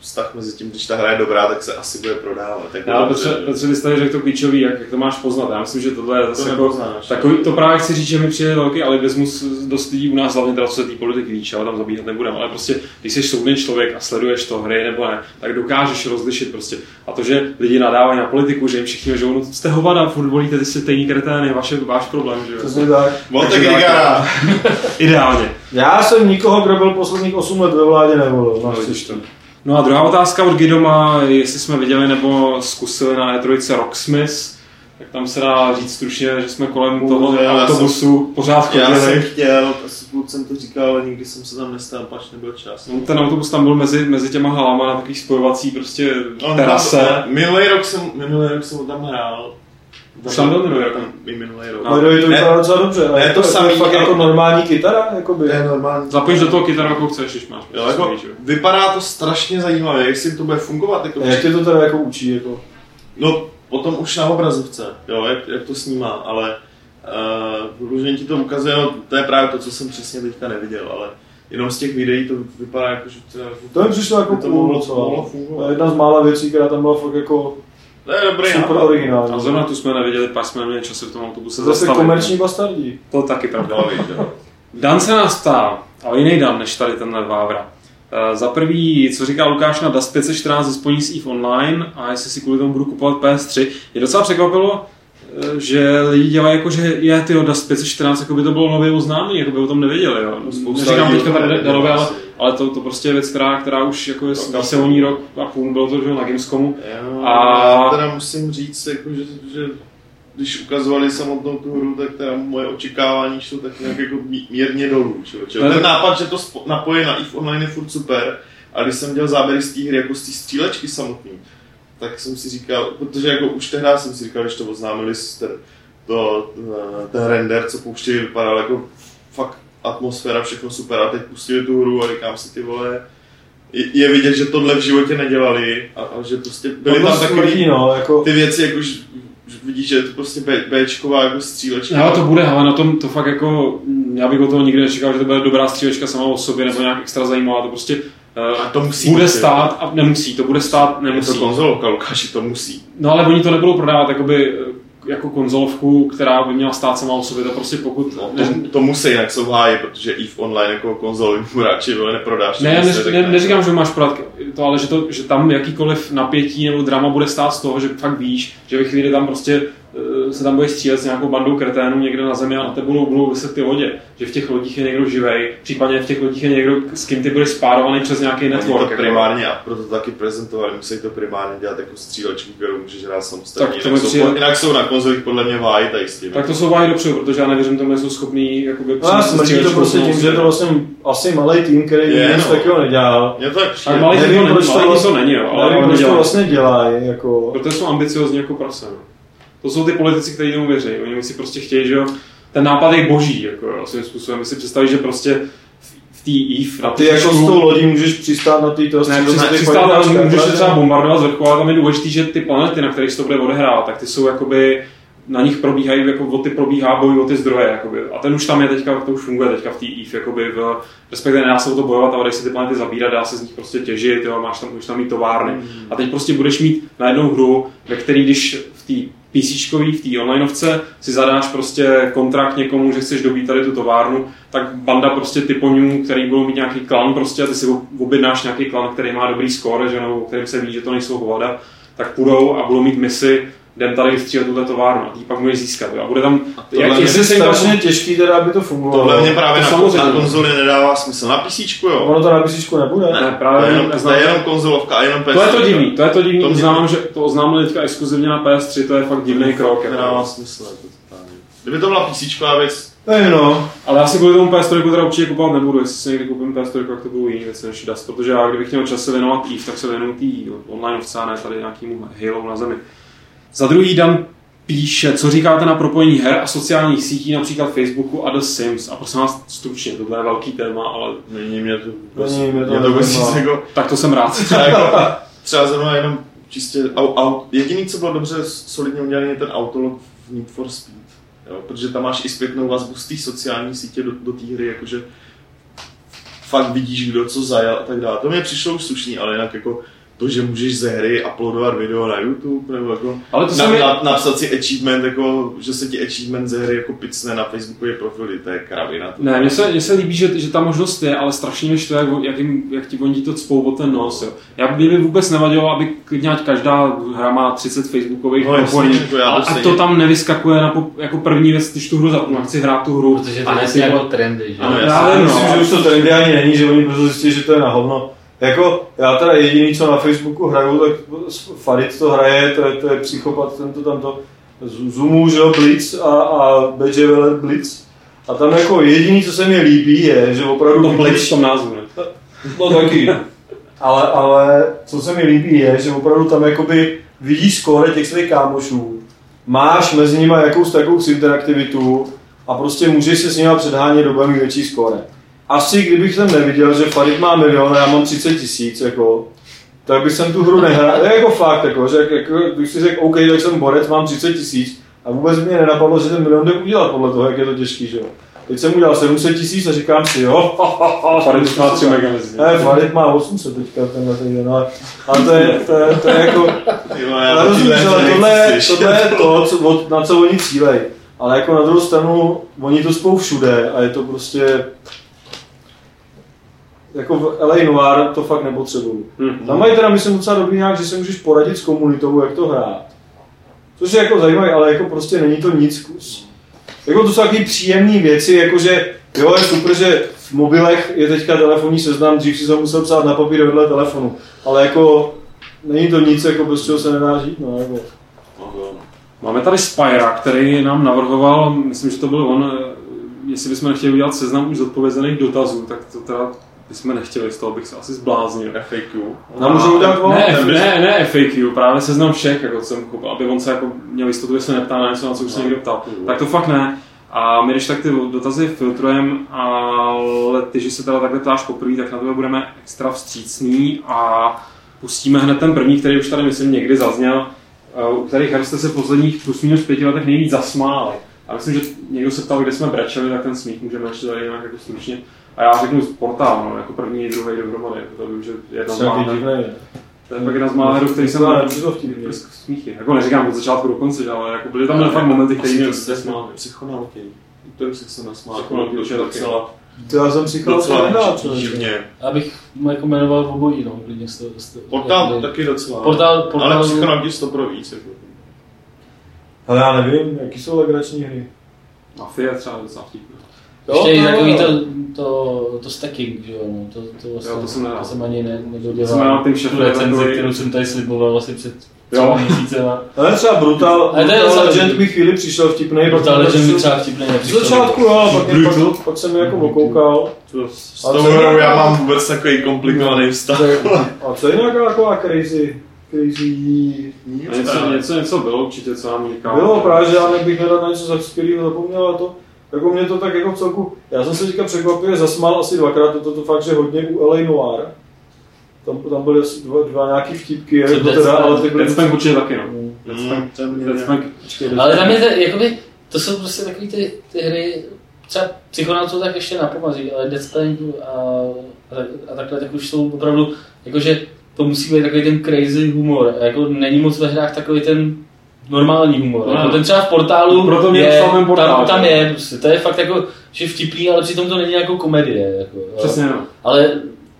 vztah mezi tím, když ta hra je dobrá, tak se asi bude prodávat. Jako Já, dobře. Petře, Petře, jsi tady řekl to klíčový, jak, jak to máš poznat. Já myslím, že tohle je zase jako, nepoznáš. takový, to právě chci říct, že mi přijde velký alibismus dost lidí u nás, hlavně teda co se té politiky víš, ale tam zabíhat nebudem, ale prostě, když jsi soudný člověk a sleduješ to hry nebo ne, tak dokážeš rozlišit prostě. A to, že lidi nadávají na politiku, že jim všichni žou, no jste hovada, furt volíte ty stejný kretény, vaše, váš problém, že jo. Přesně tak. Tak-. Ideálně. Já jsem nikoho, kdo byl posledních 8 let ve vládě nevolil. No, No, to. No a druhá otázka od Gidoma, jestli jsme viděli nebo zkusili na E3 Rocksmith, tak tam se dá říct stručně, že jsme kolem toho Bohužel, já autobusu pořád Já jsem chodili. chtěl, jsem to říkal, ale nikdy jsem se tam nestal, pač nebyl čas. No, ten autobus tam byl mezi, mezi těma halama na takový spojovací prostě On terase. Tam, minulý rok jsem, minulý rok jsem ho tam hrál. Už tam byl minulý rok? I minulý rok. No. Ale to Ne, vypadá docela dobře. ne, to je samý, fakt ale- jako normální kytara, jakoby. To je normální. Zapojíš do toho kytaru, jako chceš, když máš. Jo, jako, že jo. vypadá to strašně zajímavě, jestli to bude fungovat. Jako, A jak tě to teda jako učí, jako? No, potom už na obrazovce, jo, jak, jak to snímá, ale uh, různě ti to ukazuje, no, to je právě to, co jsem přesně teďka neviděl, ale jenom z těch videí to vypadá jako, že to, To mi přišlo jako to cool mohlo, mohlo To fungovat. je jedna z mála věcí, která tam byla fakt jako To je dobrý super nápad. originální. A zrovna tu jsme neviděli, pak jsme neměli čas se v tom autobuse Zase zastavit. komerční bastardí. To taky pravda. No, jo. Dan se nás ptá, ale jiný Dan než tady tenhle Vávra. Uh, za prvý, co říká Lukáš na Dust 514 ze spojení s EVE Online a jestli si kvůli tomu budu kupovat PS3. Je docela překvapilo, eh, že lidi dělají jako, že je ty Dust 514, jako by to bylo nově oznámení, jako by o tom nevěděli. Jo. Spousta Neříkám lidí teďka to tady Danově, ale. Ale to, to prostě je věc, která, která už jako je, se o ní rok a půl, bylo to že na Gamescomu. Jo, a... Já teda musím říct, jako, že, že když ukazovali samotnou tu hru, tak teda moje očekávání šlo tak nějak jako mírně dolů. Čo? Ten nápad, že to napoje na EVE Online je furt super, a když jsem dělal záběry z té hry, jako z té střílečky samotný, tak jsem si říkal, protože jako už tehdy jsem si říkal, když to oznámili ten, to, ten render, co pouštějí, vypadal jako fakt atmosféra, všechno super a teď pustili tu hru a říkám si ty vole, je vidět, že tohle v životě nedělali a, a že prostě byly tam takové no, jako... ty věci, jako vidíš, že je to prostě B, Bčková jako střílečka. No, to bude, ale na tom to fakt jako, já bych o toho nikdy nečekal, že to bude dobrá střílečka sama o sobě nebo nějak extra zajímavá, to prostě a to musí bude být, stát a nemusí, to bude stát, nemusí. Je to konzolovka, Lukáši, to musí. No ale oni to nebudou prodávat jakoby jako konzolovku, která by měla stát sama o sobě, to prostě pokud... No, to, to musí jinak jsou háji, protože i v online jako konzolovým hráči neprodáš. Ne, ne, ne, ne, neříkám, že máš prodat to, ale že, to, že tam jakýkoliv napětí nebo drama bude stát z toho, že fakt víš, že ve chvíli tam prostě se tam bude střílet s nějakou bandou kreténů někde na zemi a na tebe budou, vyset ty lodě. Že v těch lodích je někdo živej, případně v těch lodích je někdo, s kým ty budeš spárovaný přes nějaký network. to jako. primárně a proto taky prezentovali, musí to primárně dělat jako střílečku, kterou můžeš hrát samostatně. Tak to jinak, přijde... jsou, jinak jsou na konzolích podle mě váhy tady s tím. Tak to jsou váhy dopředu, protože já nevěřím tomu, že jsou schopní jakoby, no, smrtí to prostě tím, že to vlastně asi malý tým, který je, nic no. takového nedělal. Mě to tak Ale malý tým to není, jo. Ale nevím, proč to vlastně dělají. Jako... Protože jsou ambiciozní jako prase. No. To jsou ty politici, kteří tomu věří. Oni si prostě chtějí, že jo, ten nápad je boží, jako jo, svým způsobem. My si představí, že prostě v té EVE na ty jako s tou lodí můžeš přistát na té Ne, přistát, přistát můžeš se třeba bombardovat z vrchu, ale tam je důležité, že ty planety, na kterých se to bude odehrávat, tak ty jsou jakoby na nich probíhají, jako o ty probíhá boj o ty zdroje, jakoby. A ten už tam je teďka, to už funguje teďka v té EVE, jakoby v, respektive nedá se o to bojovat, ale se ty planety zabírat, dá se z nich prostě těžit, jo, máš tam, už tam mít továrny. Mm. A teď prostě budeš mít na jednu hru, ve které když v té PC v té onlineovce si zadáš prostě kontrakt někomu, že chceš dobít tady tu továrnu, tak banda prostě typoňů, který budou mít nějaký klan prostě a ty si objednáš nějaký klan, který má dobrý score, že no, kterým se ví, že to nejsou hovada, tak půjdou a budou mít misi jdem tady vystřílet tuhle továrnu a ty pak můžeš získat. Jo. A bude tam, a jak, je strašně tam... těžký teda, aby to fungovalo. Tohle mě právě to na, samozřejmě. na konzoli nedává smysl. Na PC, jo. Ono to na PC nebude. Ne, právě to je jenom, to je jenom konzolovka a jenom PS. To je to divný, to je to divný. To uznávám, že to oznámili teďka exkluzivně na PS3, to je fakt divný krok. Nedává smysl. Kdyby to byla PC věc, ne, no. Ale já si kvůli tomu PS3 teda určitě kupovat nebudu, jestli si někdy koupím PS3, tak to budou jiný věci než Dust, protože já kdybych měl čas se věnovat EVE, tak se věnuju tý online ovce, ne tady nějakýmu Halo na zemi. Za druhý Dan píše, co říkáte na propojení her a sociálních sítí, například Facebooku a The Sims. A prosím vás stručně, to je velký téma, ale... Není mě to... Není mě to, mě to prostě jako... Tak to jsem rád. Třeba, jako, třeba zrovna jenom čistě... Au, au, jediný, co bylo dobře solidně udělané, je ten autolog v Need for Speed. Jo? Protože tam máš i zpětnou vazbu z té sociální sítě do, do té hry, jakože fakt vidíš, kdo co zajal a tak dále. To mě přišlo už slušný, ale jinak jako to, že můžeš ze hry uploadovat video na YouTube, nebo jako Ale to na, mi... na, napsat si achievement, jako, že se ti achievement ze hry jako picne na Facebookově profily, to je kravina. To ne, mně se, mně se líbí, že, že ta možnost je, ale strašně mi štve, jak, jak, jim, jak ti oni to cpou o ten nos. Jo. Já by mi vůbec nevadilo, aby klidně každá hra má 30 Facebookových no, propojení, jako a, a to tam nevyskakuje na, jako první věc, když tu hru zapnu, chci hrát tu hru. Protože to je jako trendy, že? Ano, já, já myslím, že už to trendy ani není, že oni prostě zjistí, že to je na hovno jako, já teda jediný, co na Facebooku hraju, tak Farid to hraje, to je, to je psychopat, tento tam to Zumu, že Blitz a, a BJ Blitz. A tam jako jediný, co se mi líbí, je, že opravdu... To Blitz v tom názvu, ne? No taky. ale, ale co se mi líbí je, že opravdu tam jakoby vidíš skóre těch svých kámošů, máš mezi nimi jakous takovou interaktivitu a prostě můžeš se s nimi předhánět do větší skóre asi kdybych tam neviděl, že Farid má milion a já mám 30 tisíc, jako, tak bych jsem tu hru nehrál. Je jako fakt, jako, že jako, když si řekl, OK, tak jsem borec, mám 30 tisíc a vůbec mě nenapadlo, že ten milion jde udělat podle toho, jak je to těžký, že jo. Teď jsem udělal 700 tisíc a říkám si, jo, Farid má 3 mega Ne, Farid má 800 teďka tenhle týden, no. A to je, to je, to je jako, ale rozumíš, ale tohle, tohle je to, co, na co oni cílej. Ale jako na druhou stranu, oni to spou všude a je to prostě, jako v LA Noir to fakt nepotřebuju. Mm-hmm. Tam mají teda, myslím, docela dobrý nějak, že se můžeš poradit s komunitou, jak to hrát. Což je jako zajímavé, ale jako prostě není to nic kus. Jako to jsou takové příjemné věci, jakože Jo, je super, že v mobilech je teďka telefonní seznam, dřív si to musel psát na papír vedle telefonu, ale jako není to nic, jako bez čeho se nedá žít, no, jako. Máme tady Spyra, který nám navrhoval, myslím, že to byl on, eh, jestli bychom nechtěli udělat seznam už zodpovězených dotazů, tak to teda bychom nechtěli, z toho bych se asi zbláznil. FAQ. No, můžu udělat ne, F, ne, ne FAQ, právě seznam všech, jako jsem chopil, aby on se jako měl jistotu, že se neptá na něco, na co už se někdo ptal. Tak to fakt ne. A my když tak ty dotazy filtrujeme, ale ty, že se teda takhle ptáš poprvé, tak na to budeme extra vstřícní a pustíme hned ten první, který už tady myslím někdy zazněl, u kterých jste se v posledních plus minus pěti letech nejvíc zasmáli. A myslím, že někdo se ptal, kde jsme brečeli, tak ten smích můžeme ještě tady nějak jako stručně. A já řeknu portál, no, jako první, druhý dohromady. To vím, že jedna z mála. To je pak jedna z mála herů, který jsem na smíchy. Jako neříkám od začátku do konce, ale jako byly tam fakt momenty, které mě smály. Psychonauti. To jsem se nasmál. Psychonauti už je docela to já jsem si docela divně. Abych mu jako jmenoval obojí, no, klidně jste, jste, Portál jako, taky docela. Portál, portál, ale psychonauti to pro víc. Jako. Ale já nevím, jaký jsou legrační hry. Mafia třeba docela vtipná. Ještě takový to, to, to stacking, že jo, no, to, to, vlastně, jo, to jsem, to jsem ani ne, nedodělal. Jsem měl tu recenzi, kterou jsem tady sliboval asi před jo. měsícema. Ale třeba Brutal, Ale Brutal Legend mi chvíli přišel vtipný. Brutal Legend mi třeba vtipný Z začátku jo, pak, pak, pak jsem jako okoukal. S tou hrou já mám vůbec takový komplikovaný vztah. A co je nějaká taková crazy? crazy... Něco, něco, něco bylo určitě, co nám říkal. Bylo právě, že já nebych nedal na něco za skvělého zapomněl a to, jako mě to tak jako v celku, já jsem se teďka překvapivě zasmál asi dvakrát, to, to, to fakt, že hodně u LA Noir, tam, tam byly asi dva, dva nějaký vtipky, Co jako teda, ale ty byly... Death určitě taky, no. Ale tam je to, jakoby, to jsou prostě takový ty, ty hry, třeba Psychonauts tak ještě napomaří, ale Death Spank a, a, a takhle, tak už jsou opravdu, jakože to musí být takový ten crazy humor. A jako není moc ve hrách takový ten normální humor. No, jako ten třeba v portálu proto mě je, portál, tam, tam je, prostě, to je fakt jako, že vtipný, ale přitom to není jako komedie. Jako, Přesně, no. Ale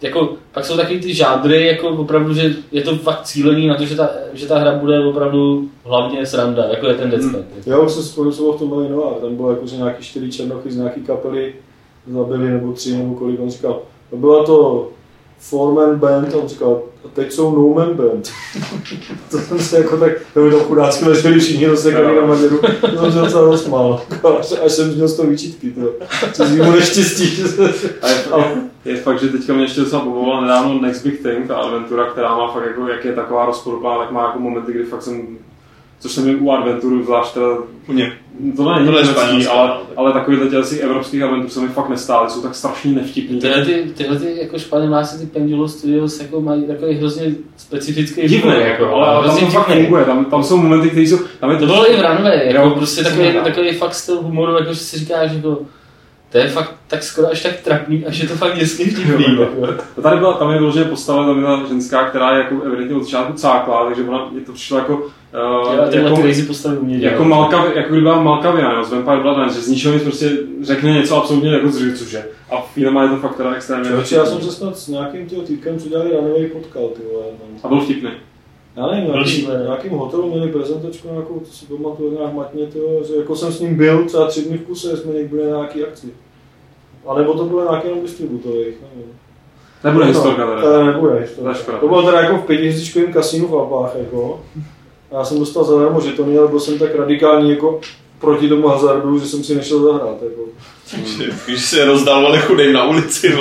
jako, pak jsou takový ty žádry, jako opravdu, že je to fakt cílený na to, že ta, že ta hra bude opravdu hlavně sranda, jako je ten Dead Hmm. Já už jsem spojil v tom Noir, tam bylo jako, že nějaký čtyři černochy z nějaký kapely zabili, nebo tři, nebo kolik, on říkal, no byla to four-man band, on říkal, a teď jsou no-man band. to jsem se jako tak, to mi to chudácky leželi všichni rozsekaný na maděru, to jsem se docela rozmál, až, až jsem měl z toho výčitky, to, co z mu neštěstí. a je, je, fakt, že teďka mě ještě docela povolila nedávno Next Big Thing, ta adventura, která má fakt jako, jak je taková rozporuplá, tak má jako momenty, kdy fakt jsem což jsem u Adventuru, zvlášť teda Uně. To není to německý, ale, ale takovýhle těch asi evropských adventur se mi fakt nestály, jsou tak strašně nevtipný. Tyhle ty, tyhle ty jako španěláci, ty Pendulo Studios jako mají takový hrozně specifický Divný, jako, ale, ale tam to fakt funguje, tam, tam jsou momenty, které jsou... Tam je to, to bylo i v Runway, jako prostě takový, takový fakt styl humoru, jako že si říkáš, jako to je fakt tak skoro až tak trapný, až je to fakt hezky vtipný. To tady byla, tam je vyloženě postava, tam byla ženská, která je jako evidentně od začátku cákla, takže ona, je to přišlo jako Uh, jo, jako, crazy postavy umění. Jako, malka, jako kdyby byla Malkavia, jo, z Vampire Bloodlines, že z ničeho nic prostě řekne něco absolutně jako zřejmě, cože. A v chvíli je to fakt teda extrémně. Čoče, já jsem se snad s nějakým tím týkem, co dělali Runaway potkal, ty vole. No. A byl vtipný. Já nevím, nějaký, nějakým hotelu měli prezentačku nějakou, to si pamatuju nějak matně, tyjo, že jako jsem s ním byl třeba tři dny v kuse, jsme někdy byli na nějaký akci. A nebo to bylo nějaký jenom distributových, nevím. Nebude no, historka teda. To nebude historka. To bylo teda jako v pětihvězdičkovém kasínu v Alpách, jako. Já jsem dostal zadarmo žetony, ale byl jsem tak radikální jako proti tomu hazardu, že jsem si nešel zahrát. Jako. Když se rozdávali chudej na ulici.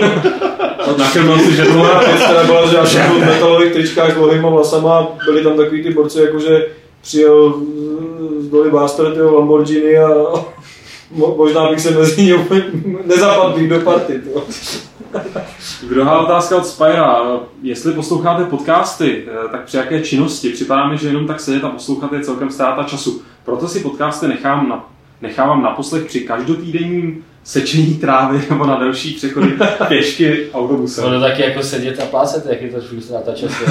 Nakrmil si žetony. Věc teda byla, že já jsem byl v metalových tričkách s dlouhýma vlasama, byli tam takový ty borci, jakože přijel z doly Bastard, Lamborghini a možná bych se mezi ně nezapadl do party. Druhá otázka od Spyra. Jestli posloucháte podcasty, eh, tak při jaké činnosti? Připadá mi, že jenom tak sedět a poslouchat je celkem ztráta času. Proto si podcasty nechám na, nechávám na poslech při každotýdenním sečení trávy nebo na další přechody pěšky autobusem. Ono taky jako sedět a plácet, jak je to furt ztráta času.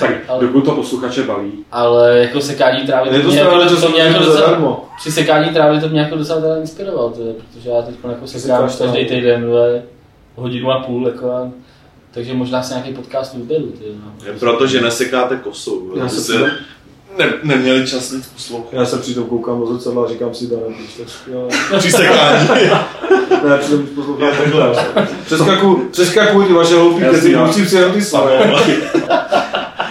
tak ale, dokud to posluchače baví. Ale jako sekání trávy, je to, mě jako, to mě jako docela, při sekání trávy to mě jako docela teda inspiroval, protože já teď jako sekám každý týden, hodinu a půl, jako a, takže možná se nějaký podcast vyberu. Ty, no. Je proto, že nesekáte kosu. Já se ne, neměli čas nic poslouchat. Já se přitom koukám do zrcadla a říkám si, Dana, když tak skvěle. Při sekání. ne, přitom poslouchám takhle. Přeskakuj, přeskakuj ty vaše hloupý keci, musím si jenom ty svoje.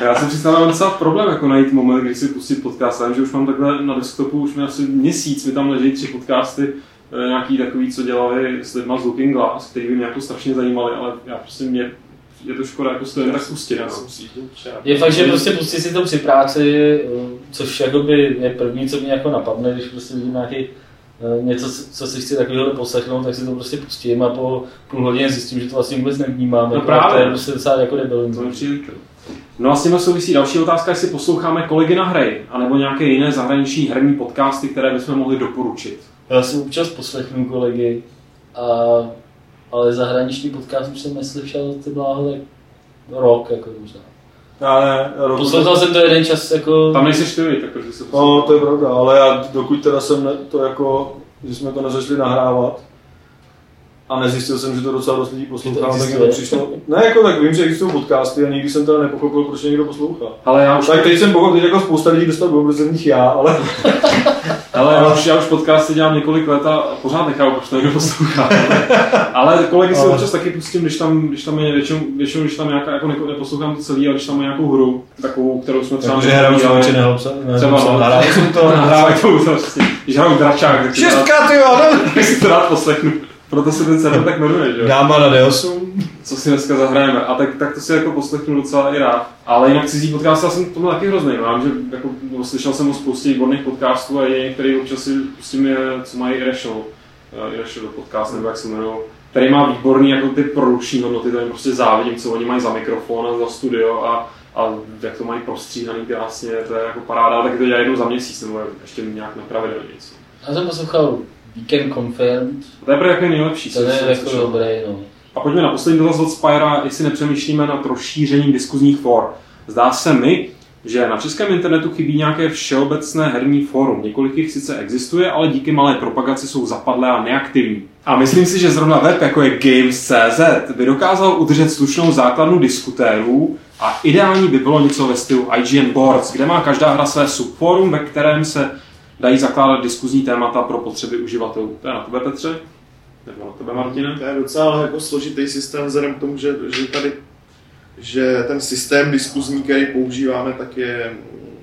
Já jsem představil docela problém jako najít moment, kdy si pustit podcast. Já že už mám takhle na desktopu, už mi asi měsíc, mi tam leží tři podcasty, eh, nějaký takový, co dělali s lidma z Looking Glass, který by mě jako strašně zajímali, ale já prostě mě je to škoda jako to jen tak pustit. No. Je fakt, že prostě pustit si to při práci, což jakoby je první, co mě jako napadne, když prostě vidím nějaký eh, něco, co si chci takového poslechnout, tak si to prostě pustím a po půl hodině zjistím, že to vlastně vůbec nevnímám. No jako, právě. To je prostě docela jako debilní. To No a s tím souvisí další otázka, jestli posloucháme kolegy na hry, anebo nějaké jiné zahraniční herní podcasty, které bychom mohli doporučit. Já si občas poslechnu kolegy, a, ale zahraniční podcast už jsem neslyšel ty bláho tak rok, jako možná. Já ne, rok Poslouchal jsem to jeden čas jako... Tam nejseš ty, tak protože se No, to je pravda, ale já dokud teda jsem ne, to jako, že jsme to nezačali nahrávat, a nezjistil jsem, že to docela dost lidí poslouchá, tak mi to přišlo. Ne, jako tak vím, že existují podcasty a nikdy jsem teda nepochopil, proč někdo poslouchá. Ale já už... Tak teď jsem pochopil, teď jako spousta lidí dostal byl z nich já, ale... ale já už, já už podcasty dělám několik let a pořád nechápu, proč to někdo poslouchá. Ale, ale kolegy si občas taky pustím, když tam, když tam je většinou, většinou když tam nějaká, jako neposlouchám to celý, ale když tam má nějakou hru, takovou, kterou jsme třeba... Takže hraju člověče nehlopsa, třeba no, nahrál jsem to, nahrál to, prostě, když hraju dračák, tak Šestka, ty jo, tak si to rád poslechnu. Proto se ten server tak jmenuje, že jo? Dáma na D8. Co si dneska zahrajeme. A tak, tak to si jako poslechnu docela i rád. Ale jinak cizí podcast, já jsem to byl taky hrozný. Mám, že jako, no, slyšel jsem o spoustě výborných podcastů a je některý občas si pustím je, co mají Irrational, uh, Irrational podcast, nebo jak se jmenují, který má výborný jako ty produkční hodnoty, to jim prostě závidím, co oni mají za mikrofon a za studio a, a jak to mají prostříhaný krásně, to je jako paráda, tak to dělá jednou za měsíc, nebo ještě nějak nepravidelně něco. Já jsem poslouchal Weekend Confirmed. To je jako nejlepší. To je jako dobré, no. A pojďme na poslední dotaz od Spyra, jestli nepřemýšlíme nad rozšířením diskuzních for. Zdá se mi, že na českém internetu chybí nějaké všeobecné herní fórum. Několik jich sice existuje, ale díky malé propagaci jsou zapadlé a neaktivní. A myslím si, že zrovna web jako je Games.cz by dokázal udržet slušnou základnu diskutérů a ideální by bylo něco ve stylu IGN Boards, kde má každá hra své subforum, ve kterém se dají zakládat diskuzní témata pro potřeby uživatelů. To je na tebe, Petře? Nebo na tebe, Martine? To je docela jako složitý systém vzhledem k tomu, že, že tady že ten systém diskuzní, který používáme, tak je,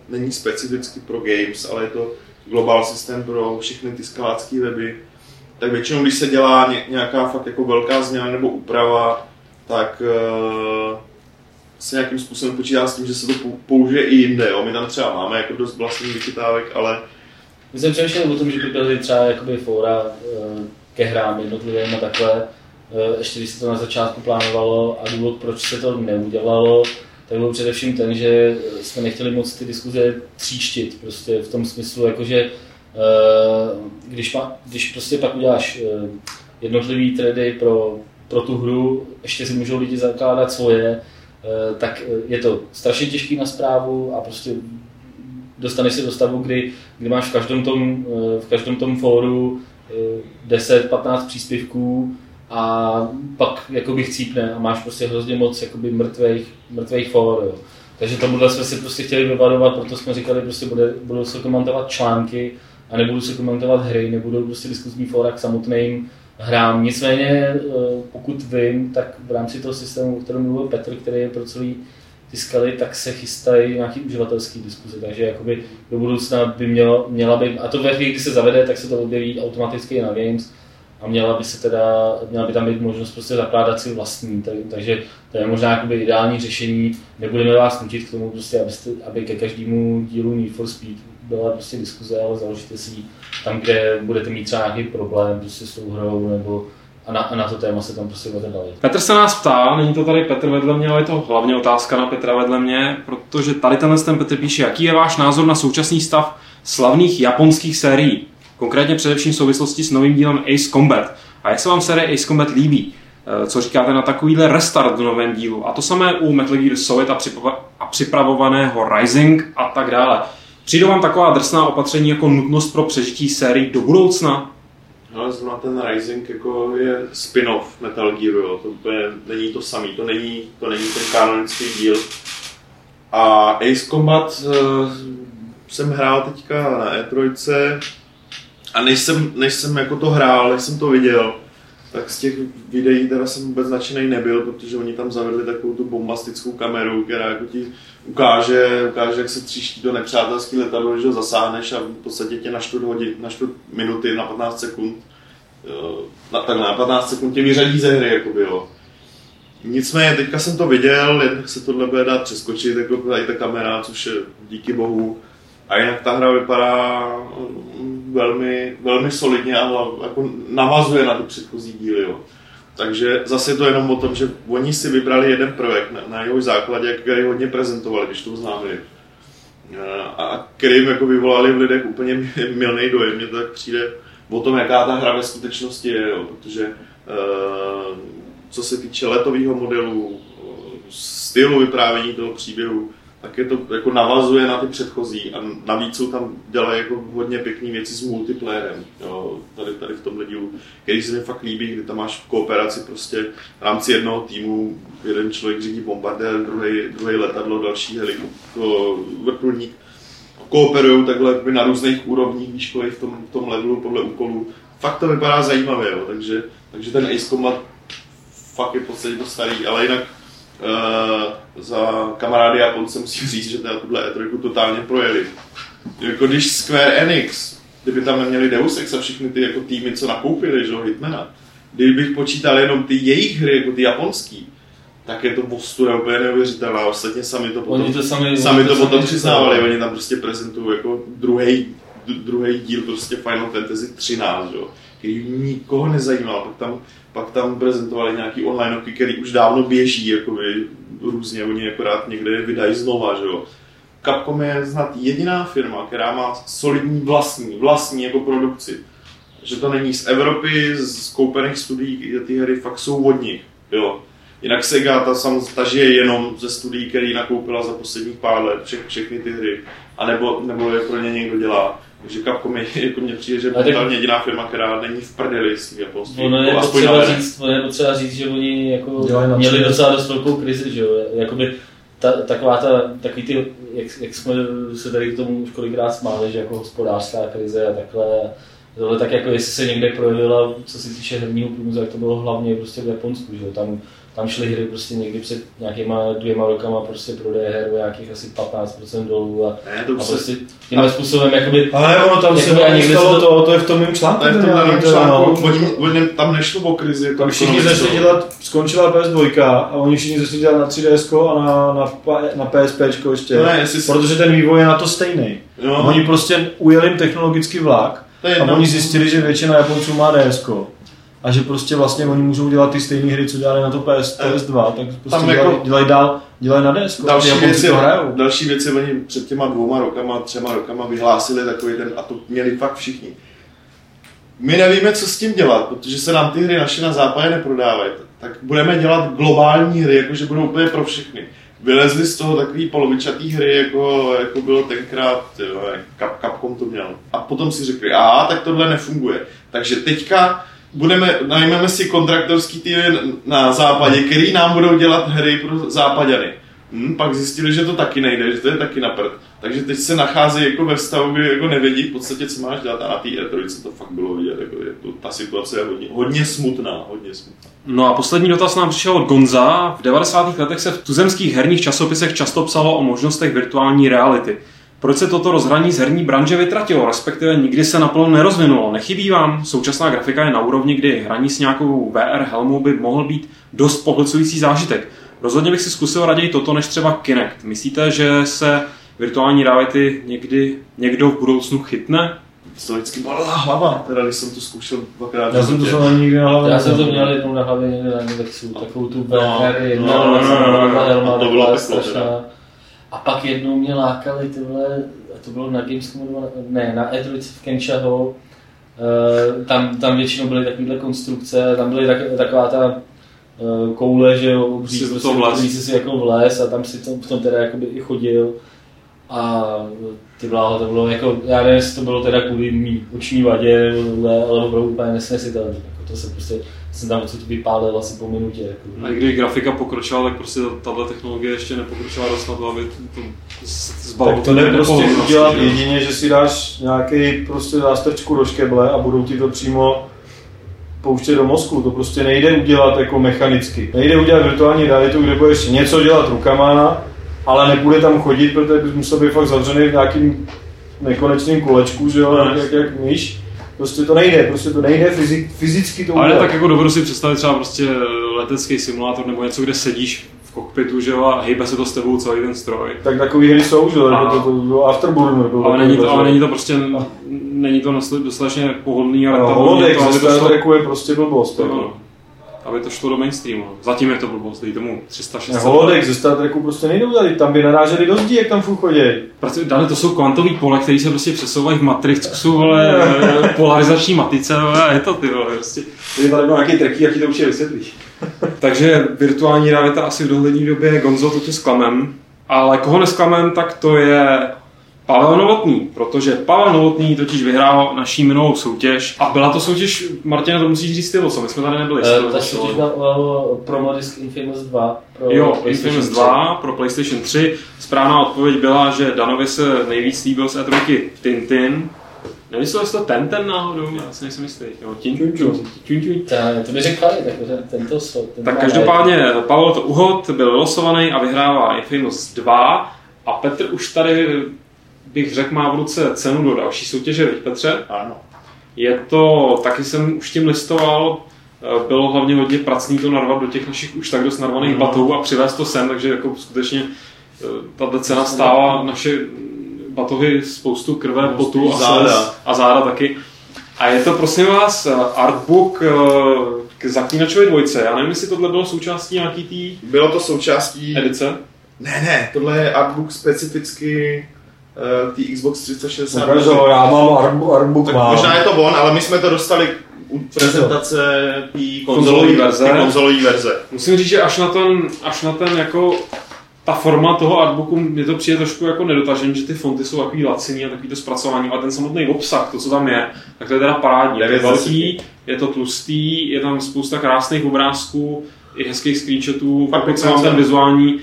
není specificky pro games, ale je to global systém pro všechny ty skalácké weby. Tak většinou, když se dělá nějaká fakt jako velká změna nebo úprava, tak uh, se nějakým způsobem počítá s tím, že se to použije i jinde. Jo? My tam třeba máme jako dost vlastních vychytávek, ale my jsme přemýšleli o tom, že by byly třeba jakoby fóra eh, ke hrám jednotlivým a takhle, eh, ještě když se to na začátku plánovalo a důvod, proč se to neudělalo, tak byl především ten, že jsme nechtěli moc ty diskuze tříštit, prostě v tom smyslu, jakože eh, když, ma, když prostě pak uděláš jednotlivý trady pro, pro tu hru, ještě si můžou lidi zakládat svoje, tak je to strašně těžký na zprávu a prostě dostaneš se do stavu, kdy, kdy máš v každém tom, eh, v každém tom fóru 10-15 eh, příspěvků a pak jakoby chcípne a máš prostě hrozně moc jakoby mrtvých, mrtvých fór. Jo. Takže tomuhle jsme si prostě chtěli vyvarovat, proto jsme říkali, prostě bude, budou se komentovat články a nebudou se komentovat hry, nebudou prostě diskuzní fóra k samotným hrám. Nicméně, eh, pokud vím, tak v rámci toho systému, o kterém mluvil Petr, který je pro celý tiskali, tak se chystají nějaký uživatelský diskuze, takže jakoby do budoucna by mělo, měla by, a to ve chvíli, kdy se zavede, tak se to objeví automaticky na Games a měla by se teda, měla by tam být možnost prostě zakládat si vlastní, tak, takže to je možná jakoby ideální řešení, nebudeme vás nutit k tomu, prostě, abyste, aby ke každému dílu Need for Speed byla prostě diskuze, ale založíte si tam, kde budete mít třeba nějaký problém prostě s tou hrou, nebo a na, a na to téma se tam prostě bavit. Petr se nás ptá, není to tady Petr vedle mě, ale je to hlavně otázka na Petra vedle mě, protože tady tenhle ten Petr píše, jaký je váš názor na současný stav slavných japonských sérií, konkrétně především v souvislosti s novým dílem Ace Combat. A jak se vám série Ace Combat líbí? Eh, co říkáte na takovýhle restart v novém dílu? A to samé u Metal Gear Solid a, připrava- a připravovaného Rising a tak dále. Přijdou vám taková drsná opatření jako nutnost pro přežití sérii do budoucna? Ale zrovna ten Rising jako je spin-off Metal Gear, jo. to úplně není to samý, to není, to není ten kanonický díl. A Ace Combat, eh, jsem hrál teďka na E3 a než jsem, než jsem jako to hrál, než jsem to viděl, tak z těch videí teda jsem vůbec nadšený nebyl, protože oni tam zavedli takovou tu bombastickou kameru, která jako ti ukáže, ukáže jak se tříští do nepřátelský letadlo, že ho zasáhneš a v podstatě tě na čtvrt, hodin, na minuty, na 15 sekund, na, takhle, na 15 sekund tě vyřadí ze hry, jako bylo. Nicméně, teďka jsem to viděl, jednak se tohle bude dát přeskočit, jako tady ta kamera, což je díky bohu. A jinak ta hra vypadá mm, velmi, velmi solidně a jako navazuje na ty předchozí díly. Jo. Takže zase je to jenom o tom, že oni si vybrali jeden projekt, na, na jeho základě, který hodně prezentovali, když to oznámili. A který jim jako vyvolali v lidech úplně milný dojem. Mně to tak přijde o tom, jaká ta hra ve skutečnosti je, jo, protože uh, co se týče letového modelu, stylu vyprávění toho příběhu, tak je to jako navazuje na ty předchozí a navíc jsou tam dělají jako hodně pěkné věci s multiplayerem. Jo, tady, tady v tomhle dílu, který se mi fakt líbí, kdy tam máš v kooperaci prostě v rámci jednoho týmu, jeden člověk řídí bombardér, druhý, druhý letadlo, další vrtulník. Kooperují takhle na různých úrovních výškových v tom, v tom levelu podle úkolů. Fakt to vypadá zajímavě, jo, takže, takže ten Ace Combat fakt je v podstatě to starý, ale jinak za kamarády Japonce musím říct, že teda tuhle E3 totálně projeli. Jako když Square Enix, kdyby tam neměli Deus Ex a všechny ty jako týmy, co nakoupili, že Hitmana, kdybych počítal jenom ty jejich hry, jako ty japonský, tak je to postura úplně neuvěřitelná. Ostatně sami to potom, to sami, sami to, to potom přiznávali, oni tam prostě prezentují jako druhý druhý díl prostě Final Fantasy 13, jo, který nikoho nezajímal. Pak tam pak tam prezentovali nějaký online oky, který už dávno běží, jakoby, různě, oni akorát někde vydají znova, že jo. Capcom je snad jediná firma, která má solidní vlastní, vlastní jako produkci. Že to není z Evropy, z koupených studií, ty hry fakt jsou od nich, jo. Jinak Sega, ta, sam, ta jenom ze studií, který nakoupila za posledních pár let, vše, všechny ty hry, a nebo, nebo je pro ně někdo dělá. Takže Capcom je, jako mně přijde, že je tak... jediná firma, která není v prdeli s tím japonstvím. Ono je, potřeba říct, ono je potřeba říct, že oni jako měli docela dost velkou krizi, že jo. Jakoby ta, taková ta, takový ty, jak, jak, jsme se tady k tomu už kolikrát smáli, že jako hospodářská krize a takhle. Tohle tak jako jestli se někde projevila, co se týče herního průmyslu, tak to bylo hlavně prostě v Japonsku, že jo. Tam tam šly hry prostě někdy před nějakýma dvěma rokama prostě prodeje her o nějakých asi 15% dolů a, ne, to a prostě tímhle způsobem jakoby... Ale ono tam se stalo to, to je v tom mým článku. To je v tom mým článku, oni, oni, tam nešlo o krizi. Jako tam všichni začali dělat, skončila PS2 a oni všichni začali dělat na 3DS a na, na, na PSP ještě, no ne, protože ten vývoj je na to stejný. No. Oni prostě ujeli technologický vlak a oni zjistili, že většina Japonců má DS a že prostě vlastně oni můžou dělat ty stejné hry, co dělali na to PS, PS2, tak prostě Tam dělají, jako dělají dál, dělají na DS. Další věci, to hrajou. další věci oni před těma dvouma rokama, třema rokama vyhlásili takový ten, a to měli fakt všichni. My nevíme, co s tím dělat, protože se nám ty hry naše na západě neprodávají. Tak budeme dělat globální hry, jakože budou úplně pro všechny. Vylezli z toho takový polovičatý hry, jako, jako bylo tenkrát, jo, Capcom to měl. A potom si řekli, a tak tohle nefunguje. Takže teďka budeme, najmeme si kontraktorský tým na západě, který nám budou dělat hry pro západěny. Hmm, pak zjistili, že to taky nejde, že to je taky na prd. Takže teď se nachází jako ve stavu, kdy jako nevědí v podstatě, co máš dělat a na té E3 to fakt bylo vidět. Jako je to, ta situace je hodně, hodně smutná, hodně smutná. No a poslední dotaz nám přišel od Gonza. V 90. letech se v tuzemských herních časopisech často psalo o možnostech virtuální reality. Proč se toto rozhraní z herní branže vytratilo, respektive nikdy se naplno nerozvinulo? Nechybí vám? Současná grafika je na úrovni, kdy hraní s nějakou VR helmou by mohl být dost pohlcující zážitek. Rozhodně bych si zkusil raději toto než třeba Kinect. Myslíte, že se virtuální reality někdy někdo v budoucnu chytne? To vždycky bolela hlava, teda když jsem to zkušel dvakrát. Já jsem to měl nikdy na hlavě. Já jsem to měl jednou na hlavě někde na Indexu, takovou tu VR, no, no, no, no, no, no, to bylo strašná. A pak jednou mě lákali tyhle, to bylo na Gamescomu, ne, na E3 v Kenchaho, uh, tam, tam většinou byly takovéhle konstrukce, tam byly tak, taková ta uh, koule, že jo, obří, prostě, který si jako vles a tam si to, v tom teda jakoby i chodil. A ty bláho, to bylo jako, já nevím, jestli to bylo teda kvůli mý oční vadě, ale opravdu úplně nesnesitelné. Jako to se prostě jsem tam odsud vypálil asi po minutě. Jako. A i když grafika pokročila, tak prostě tahle technologie ještě nepokročila dost na to, aby to zbavilo. Tak to jde prostě udělat jedině, že si dáš nějaký prostě zástrčku do škeble a budou ti to přímo pouštět do mozku. To prostě nejde udělat jako mechanicky. Nejde udělat virtuální realitu, kde budeš něco dělat rukama, ale nebude tam chodit, protože bys musel být fakt zavřený v nějakým nekonečným kolečku, že jo, jak, jak, jak myš. Prostě to nejde, prostě to nejde fyzik, fyzicky to udělat. Ale tak jako dovedu si představit třeba prostě letecký simulátor nebo něco, kde sedíš v kokpitu, že jo, a hýbe se to s tebou celý ten stroj. Tak takový hry jsou, že jo, jako to, to, to Afterburner. To ale, není to, ale není to prostě, není to dostatečně pohodlný a rentabilní. No, holodeck ze Star Treku je prostě blbost. No, no aby to šlo do mainstreamu. Zatím je to blbost, dej tomu 306. Holodeck ze Star Treku prostě nejde udělat, tam by naráželi do zdí, jak tam furt chodí. Prostě, dále to jsou kvantový pole, které se prostě přesouvají v Matrixu, ale polarizační matice, ale je to ty vole, prostě. Je tady nějaký treky, jaký to určitě vysvětlí. Takže virtuální realita asi v dohlední době Gonzo to tě sklamem, ale koho nesklamem, tak to je Pavel Novotný, protože Pavel Novotný totiž vyhrál naší minulou soutěž a byla to soutěž, Martina, to musíš říct ty, co my jsme tady nebyli. Uh, ta soutěž byla uh, promo disk Infamous 2. Pro jo, Infamous 2 pro PlayStation 3. Správná odpověď byla, že Danovi se nejvíc líbil z E3 Tintin, Nemyslel jsi to ten ten náhodou? Já si nejsem jistý. Jo, tin, To by řekli, tak tento so, ten Tak každopádně Pavel to uhod, byl losovaný a vyhrává Infamous 2 a Petr už tady bych řekl, má v ruce cenu do další soutěže, veď Petře? Ano. Je to, taky jsem už tím listoval, eh, bylo hlavně hodně pracný to narvat do těch našich už tak dost narvaných mm. batů a přivést to sem, takže jako skutečně eh, tato cena stála naše batohy spoustu krve, potu a, záda. a záda taky. A je to prosím vás eh, artbook k Zaklínačové dvojce. Já nevím, jestli tohle bylo součástí nějaký tý... Bylo to součástí... Edice? Ne, ne, tohle je artbook specificky té Xbox 360. No, já mám artbook, tak mám. Možná je to on, ale my jsme to dostali u prezentace té konzolové verze. konzolové verze. Musím říct, že až na ten, až na ten jako ta forma toho artbooku mě to přijde trošku jako nedotažen, že ty fonty jsou takový laciný a takový to zpracování, ale ten samotný obsah, to, co tam je, tak to je teda parádní. Je to velký, je to tlustý, je tam spousta krásných obrázků, i hezkých screenshotů, pokud se vám ten vizuální, uh,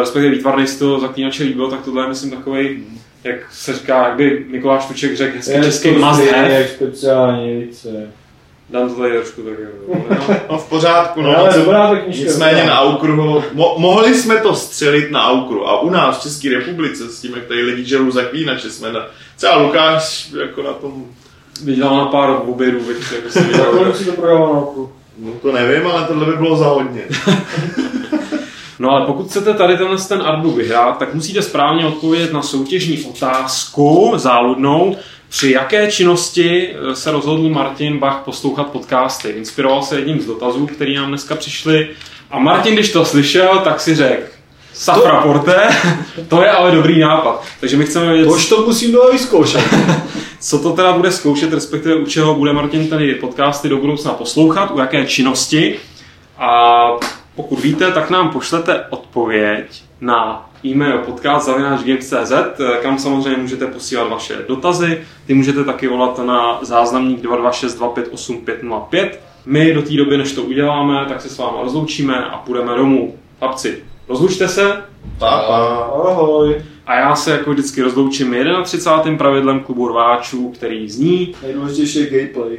respektive výtvarný styl zaklínače líbil, tak tohle je myslím takový jak se říká, jak by Mikuláš Tuček řekl hezky český must have. Speciální více. Dám to tady trošku tak no. no v pořádku, no. no ale dobrá ta knižka. Nicméně na Aukru, mo- mohli jsme to střelit na Aukru a u nás v České republice s tím, jak tady lidi žerou zaklínače, jsme na, třeba Lukáš jako na tom Vydělal na pár boběrů, víš, jak si vydělal. Kolik si to prodával na Aukru? No to nevím, ale tohle by bylo za hodně. No ale pokud chcete tady tenhle ten artbook vyhrát, tak musíte správně odpovědět na soutěžní otázku záludnou, při jaké činnosti eh, se rozhodl Martin Bach poslouchat podcasty. Inspiroval se jedním z dotazů, který nám dneska přišli. A Martin, když to slyšel, tak si řekl, Safra Porte, to je ale dobrý nápad. Takže my chceme vědět... Tož to musím do vyzkoušet. co to teda bude zkoušet, respektive u čeho bude Martin tady podcasty do budoucna poslouchat, u jaké činnosti. A pokud víte, tak nám pošlete odpověď na e-mail podcast.games.cz, kam samozřejmě můžete posílat vaše dotazy. Ty můžete taky volat na záznamník 226 My do té doby, než to uděláme, tak se s vámi rozloučíme a půjdeme domů. Chlapci, rozlučte se. Pa, pa. Ahoj. A já se jako vždycky rozloučím 31. pravidlem klubu rváčů, který zní... Nejdůležitější je gameplay.